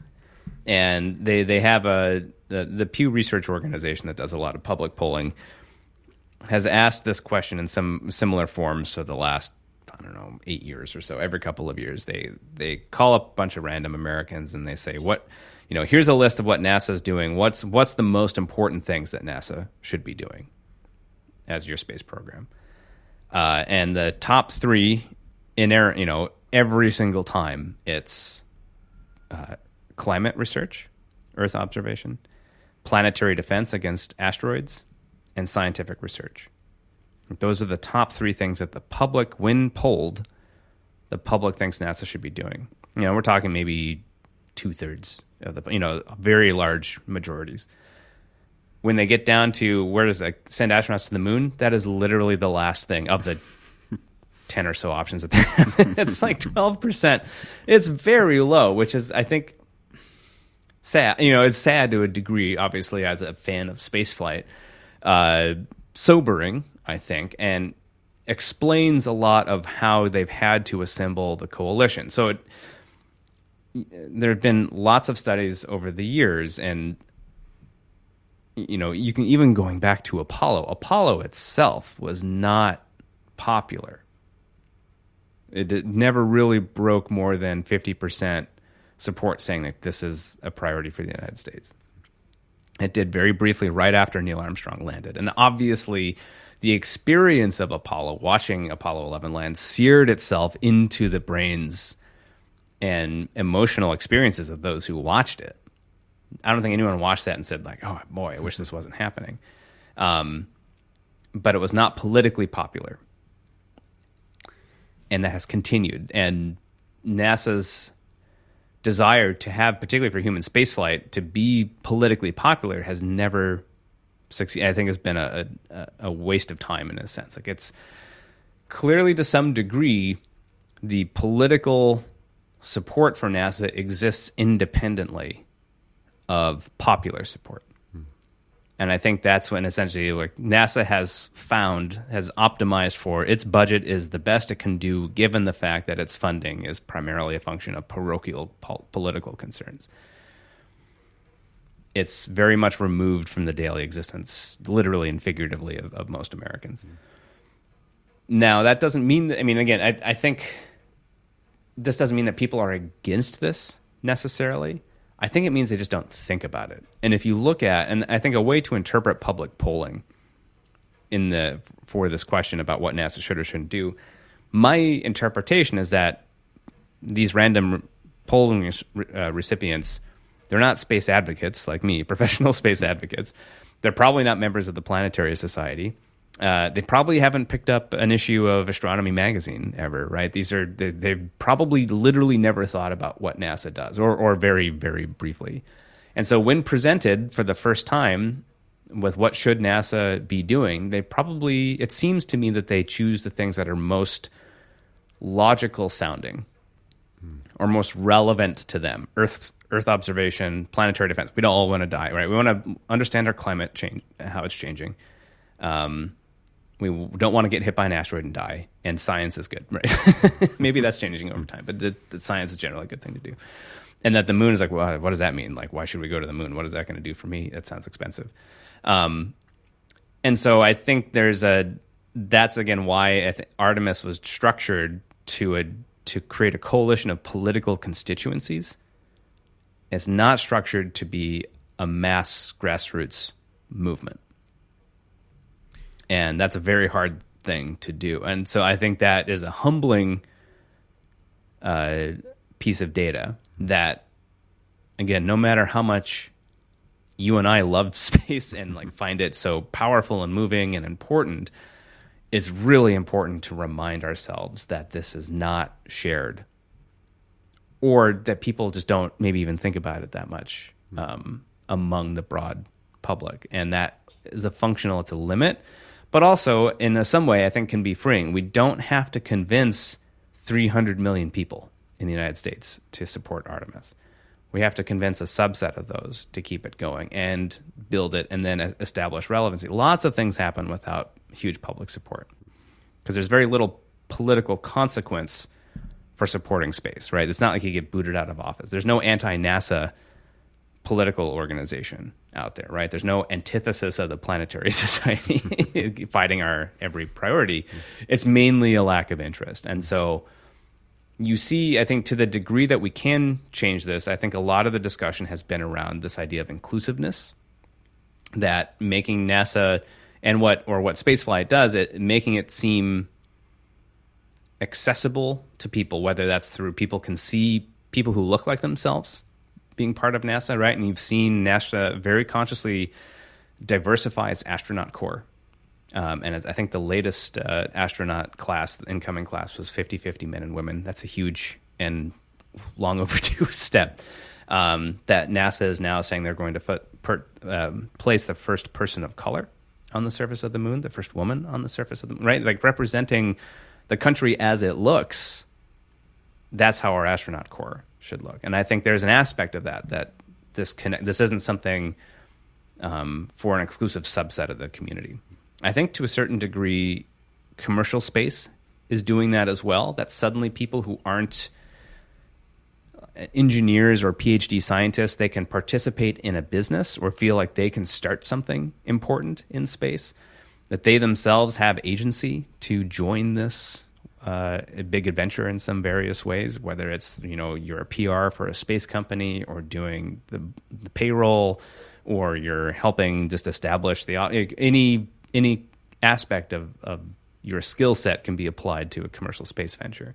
and they they have a the, the Pew Research organization that does a lot of public polling has asked this question in some similar forms for the last I don't know eight years or so. Every couple of years, they they call up a bunch of random Americans and they say, "What you know? Here's a list of what NASA is doing. What's what's the most important things that NASA should be doing as your space program?" Uh, and the top three in air, you know, every single time it's uh, climate research, Earth observation, planetary defense against asteroids, and scientific research. Those are the top three things that the public, when polled, the public thinks NASA should be doing. You know, we're talking maybe two thirds of the, you know, very large majorities. When they get down to where does it send astronauts to the moon, that is literally the last thing of the (laughs) 10 or so options that they have. (laughs) it's like 12%. It's very low, which is, I think, sad. You know, it's sad to a degree, obviously, as a fan of spaceflight uh, sobering, I think, and explains a lot of how they've had to assemble the coalition. So it, there have been lots of studies over the years, and you know, you can even going back to Apollo. Apollo itself was not popular. It, it never really broke more than fifty percent support, saying that this is a priority for the United States. It did very briefly right after Neil Armstrong landed. And obviously, the experience of Apollo, watching Apollo 11 land, seared itself into the brains and emotional experiences of those who watched it. I don't think anyone watched that and said like, "Oh boy, I wish this wasn't happening." Um, but it was not politically popular, and that has continued. And NASA's desire to have, particularly for human spaceflight, to be politically popular has never succeeded. I think has been a, a, a waste of time in a sense. Like it's clearly to some degree the political support for NASA exists independently of popular support. And I think that's when essentially like NASA has found, has optimized for its budget is the best it can do given the fact that its funding is primarily a function of parochial po- political concerns. It's very much removed from the daily existence, literally and figuratively, of, of most Americans. Mm. Now, that doesn't mean that, I mean, again, I, I think this doesn't mean that people are against this necessarily. I think it means they just don't think about it. And if you look at, and I think a way to interpret public polling in the for this question about what NASA should or shouldn't do, my interpretation is that these random polling uh, recipients, they're not space advocates like me, (laughs) professional space advocates. They're probably not members of the Planetary Society. Uh, they probably haven't picked up an issue of Astronomy magazine ever, right? These are they, they've probably literally never thought about what NASA does, or or very very briefly. And so when presented for the first time with what should NASA be doing, they probably it seems to me that they choose the things that are most logical sounding hmm. or most relevant to them. Earth Earth observation, planetary defense. We don't all want to die, right? We want to understand our climate change, how it's changing. Um, we don't want to get hit by an asteroid and die, and science is good, (laughs) right? Maybe that's changing over time, but the, the, science is generally a good thing to do. And that the moon is like, well, what does that mean? Like, why should we go to the moon? What is that going to do for me? That sounds expensive. Um, and so I think there's a that's again why Artemis was structured to a to create a coalition of political constituencies. It's not structured to be a mass grassroots movement and that's a very hard thing to do. And so I think that is a humbling uh, piece of data that, again, no matter how much you and I love (laughs) space and like (laughs) find it so powerful and moving and important, it's really important to remind ourselves that this is not shared, or that people just don't maybe even think about it that much hmm. um, among the broad public, and that is a functional. It's a limit but also in some way I think can be freeing. We don't have to convince 300 million people in the United States to support Artemis. We have to convince a subset of those to keep it going and build it and then establish relevancy. Lots of things happen without huge public support because there's very little political consequence for supporting space, right? It's not like you get booted out of office. There's no anti NASA political organization out there, right? There's no antithesis of the planetary (laughs) society fighting our every priority. It's mainly a lack of interest. And so you see, I think to the degree that we can change this, I think a lot of the discussion has been around this idea of inclusiveness, that making NASA and what or what spaceflight does, it making it seem accessible to people, whether that's through people can see people who look like themselves being part of NASA, right? And you've seen NASA very consciously diversify its astronaut corps. Um, and I think the latest uh, astronaut class, incoming class, was 50 50 men and women. That's a huge and long (laughs) overdue step. Um, that NASA is now saying they're going to put, per, um, place the first person of color on the surface of the moon, the first woman on the surface of the moon, right? Like representing the country as it looks. That's how our astronaut corps should look. And I think there's an aspect of that that this connect, this isn't something um, for an exclusive subset of the community. I think to a certain degree, commercial space is doing that as well. That suddenly people who aren't engineers or PhD scientists, they can participate in a business or feel like they can start something important in space. That they themselves have agency to join this uh, a big adventure in some various ways, whether it's you know you're a PR for a space company or doing the, the payroll, or you're helping just establish the any any aspect of, of your skill set can be applied to a commercial space venture.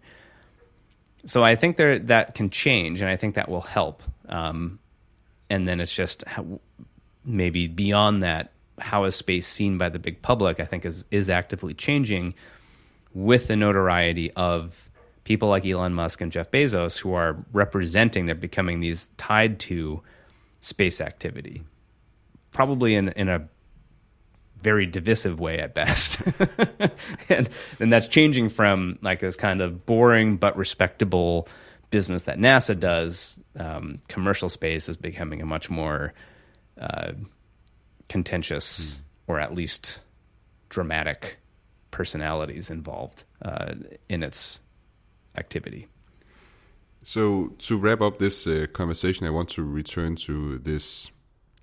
so I think there that can change, and I think that will help. Um, and then it's just how, maybe beyond that, how is space seen by the big public? I think is is actively changing with the notoriety of people like Elon Musk and Jeff Bezos, who are representing. They're becoming these tied to space activity, probably in in a very divisive way at best. (laughs) and and that's changing from like this kind of boring but respectable business that NASA does. Um, commercial space is becoming a much more uh, contentious mm. or at least dramatic personalities involved uh, in its activity. So to wrap up this uh, conversation, I want to return to this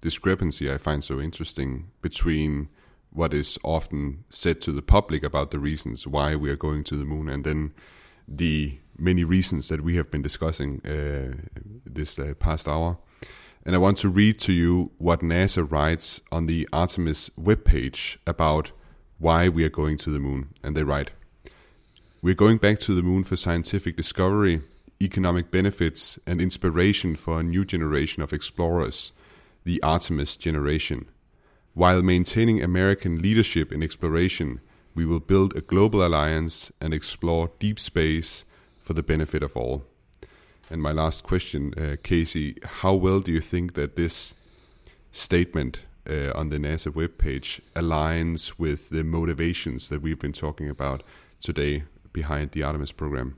discrepancy I find so interesting between what is often said to the public about the reasons why we are going to the moon, and then the many reasons that we have been discussing uh, this uh, past hour. And I want to read to you what NASA writes on the Artemis webpage about why we are going to the moon. And they write We're going back to the moon for scientific discovery, economic benefits, and inspiration for a new generation of explorers, the Artemis generation. While maintaining American leadership in exploration, we will build a global alliance and explore deep space for the benefit of all. And my last question, uh, Casey, how well do you think that this statement uh, on the NASA webpage aligns with the motivations that we've been talking about today behind the Artemis program?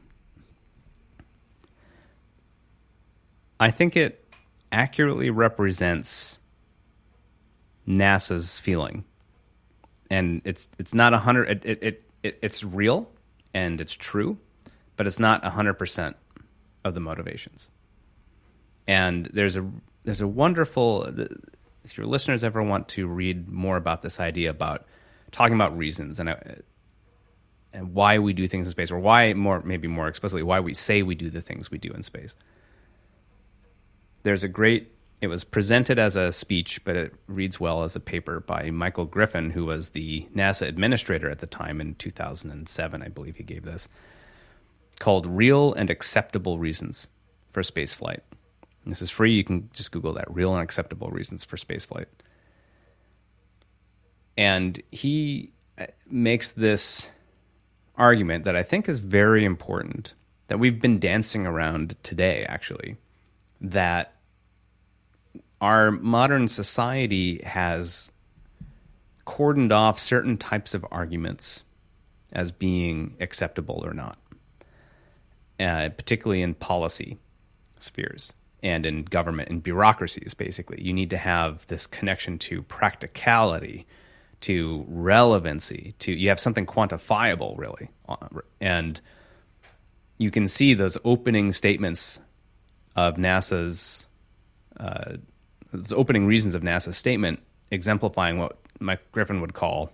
I think it accurately represents NASA's feeling, and it's it's not a hundred. It, it, it it's real and it's true, but it's not a hundred percent of the motivations. And there's a there's a wonderful. If your listeners ever want to read more about this idea about talking about reasons and uh, and why we do things in space, or why more maybe more explicitly why we say we do the things we do in space. There's a great it was presented as a speech, but it reads well as a paper by Michael Griffin, who was the NASA administrator at the time in 2007, I believe he gave this, called Real and Acceptable Reasons for Spaceflight. This is free. You can just Google that Real and Acceptable Reasons for Spaceflight. And he uh, makes this argument that I think is very important that we've been dancing around today, actually, that our modern society has cordoned off certain types of arguments as being acceptable or not, uh, particularly in policy spheres and in government and bureaucracies, basically. You need to have this connection to practicality, to relevancy, to you have something quantifiable, really. And you can see those opening statements of NASA's uh, the opening reasons of NASA's statement exemplifying what Mike Griffin would call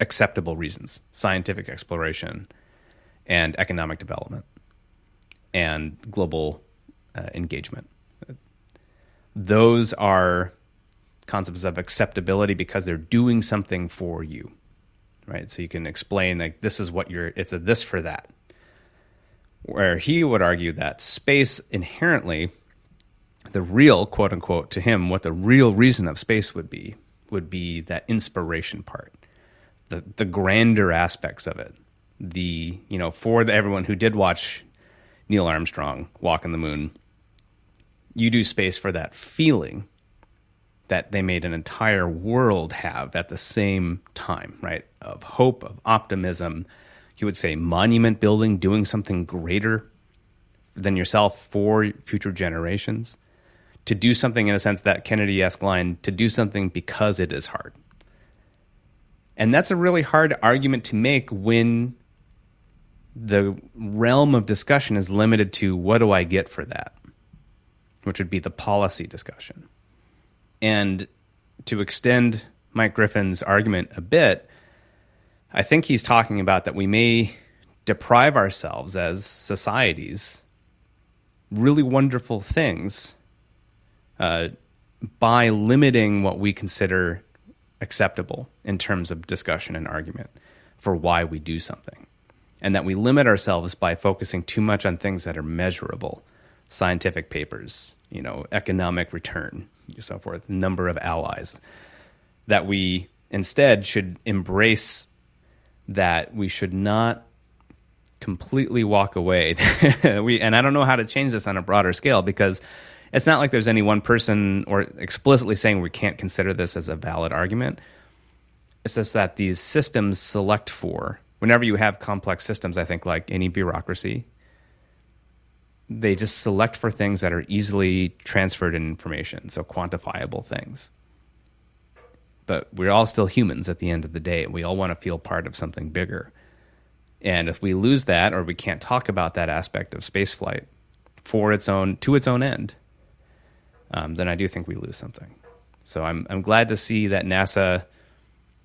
acceptable reasons scientific exploration and economic development and global uh, engagement. Those are concepts of acceptability because they're doing something for you, right? So you can explain like this is what you're, it's a this for that. Where he would argue that space inherently the real quote unquote to him what the real reason of space would be would be that inspiration part the the grander aspects of it the you know for the, everyone who did watch Neil Armstrong walk on the moon you do space for that feeling that they made an entire world have at the same time right? Of hope of optimism you would say monument building doing something greater than yourself for future generations. To do something in a sense that Kennedy esque line to do something because it is hard. And that's a really hard argument to make when the realm of discussion is limited to what do I get for that, which would be the policy discussion. And to extend Mike Griffin's argument a bit, I think he's talking about that we may deprive ourselves as societies really wonderful things uh, by limiting what we consider acceptable in terms of discussion and argument for why we do something. and that we limit ourselves by focusing too much on things that are measurable, scientific papers, you know, economic return, so forth, number of allies, that we instead should embrace that we should not completely walk away. (laughs) we and I don't know how to change this on a broader scale because it's not like there's any one person or explicitly saying we can't consider this as a valid argument. It's just that these systems select for whenever you have complex systems, I think like any bureaucracy, they just select for things that are easily transferred in information, so quantifiable things. But we're all still humans at the end of the day. We all want to feel part of something bigger. And if we lose that or we can't talk about that aspect of spaceflight for its own to its own end, um, then I do think we lose something. So I'm I'm glad to see that NASA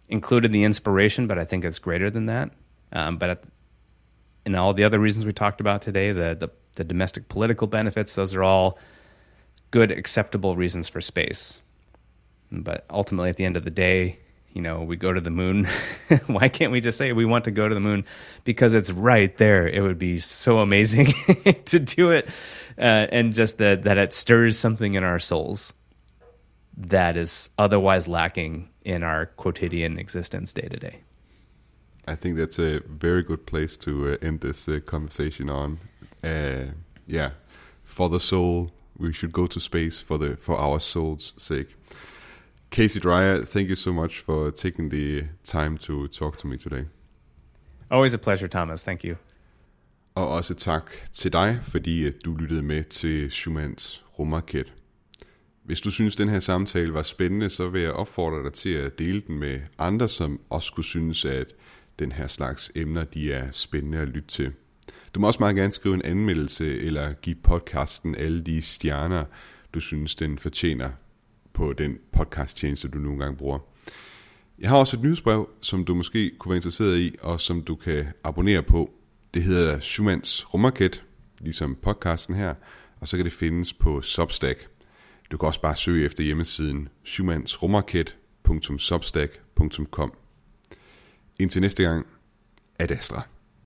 included the inspiration, but I think it's greater than that. Um, but at, in all the other reasons we talked about today, the, the the domestic political benefits, those are all good, acceptable reasons for space. But ultimately, at the end of the day, you know, we go to the moon. (laughs) Why can't we just say we want to go to the moon? Because it's right there. It would be so amazing (laughs) to do it, uh, and just that that it stirs something in our souls that is otherwise lacking in our quotidian existence day to day. I think that's a very good place to uh, end this uh, conversation on. Uh, yeah, for the soul, we should go to space for the for our soul's sake. Casey Dreier, thank you so much for taking the time to talk to me today. Always a pleasure, Thomas. Thank you. Og også tak til dig, fordi du lyttede med til Schumanns rumraket. Hvis du synes, den her samtale var spændende, så vil jeg opfordre dig til at dele den med andre, som også kunne synes, at den her slags emner de er spændende at lytte til. Du må også meget gerne skrive en anmeldelse eller give podcasten alle de stjerner, du synes, den fortjener på den podcasttjeneste, du nogle gange bruger. Jeg har også et nyhedsbrev, som du måske kunne være interesseret i, og som du kan abonnere på. Det hedder Schumanns Rummarket, ligesom podcasten her, og så kan det findes på Substack. Du kan også bare søge efter hjemmesiden schumannsrummarket.substack.com. Indtil næste gang, ad Astra.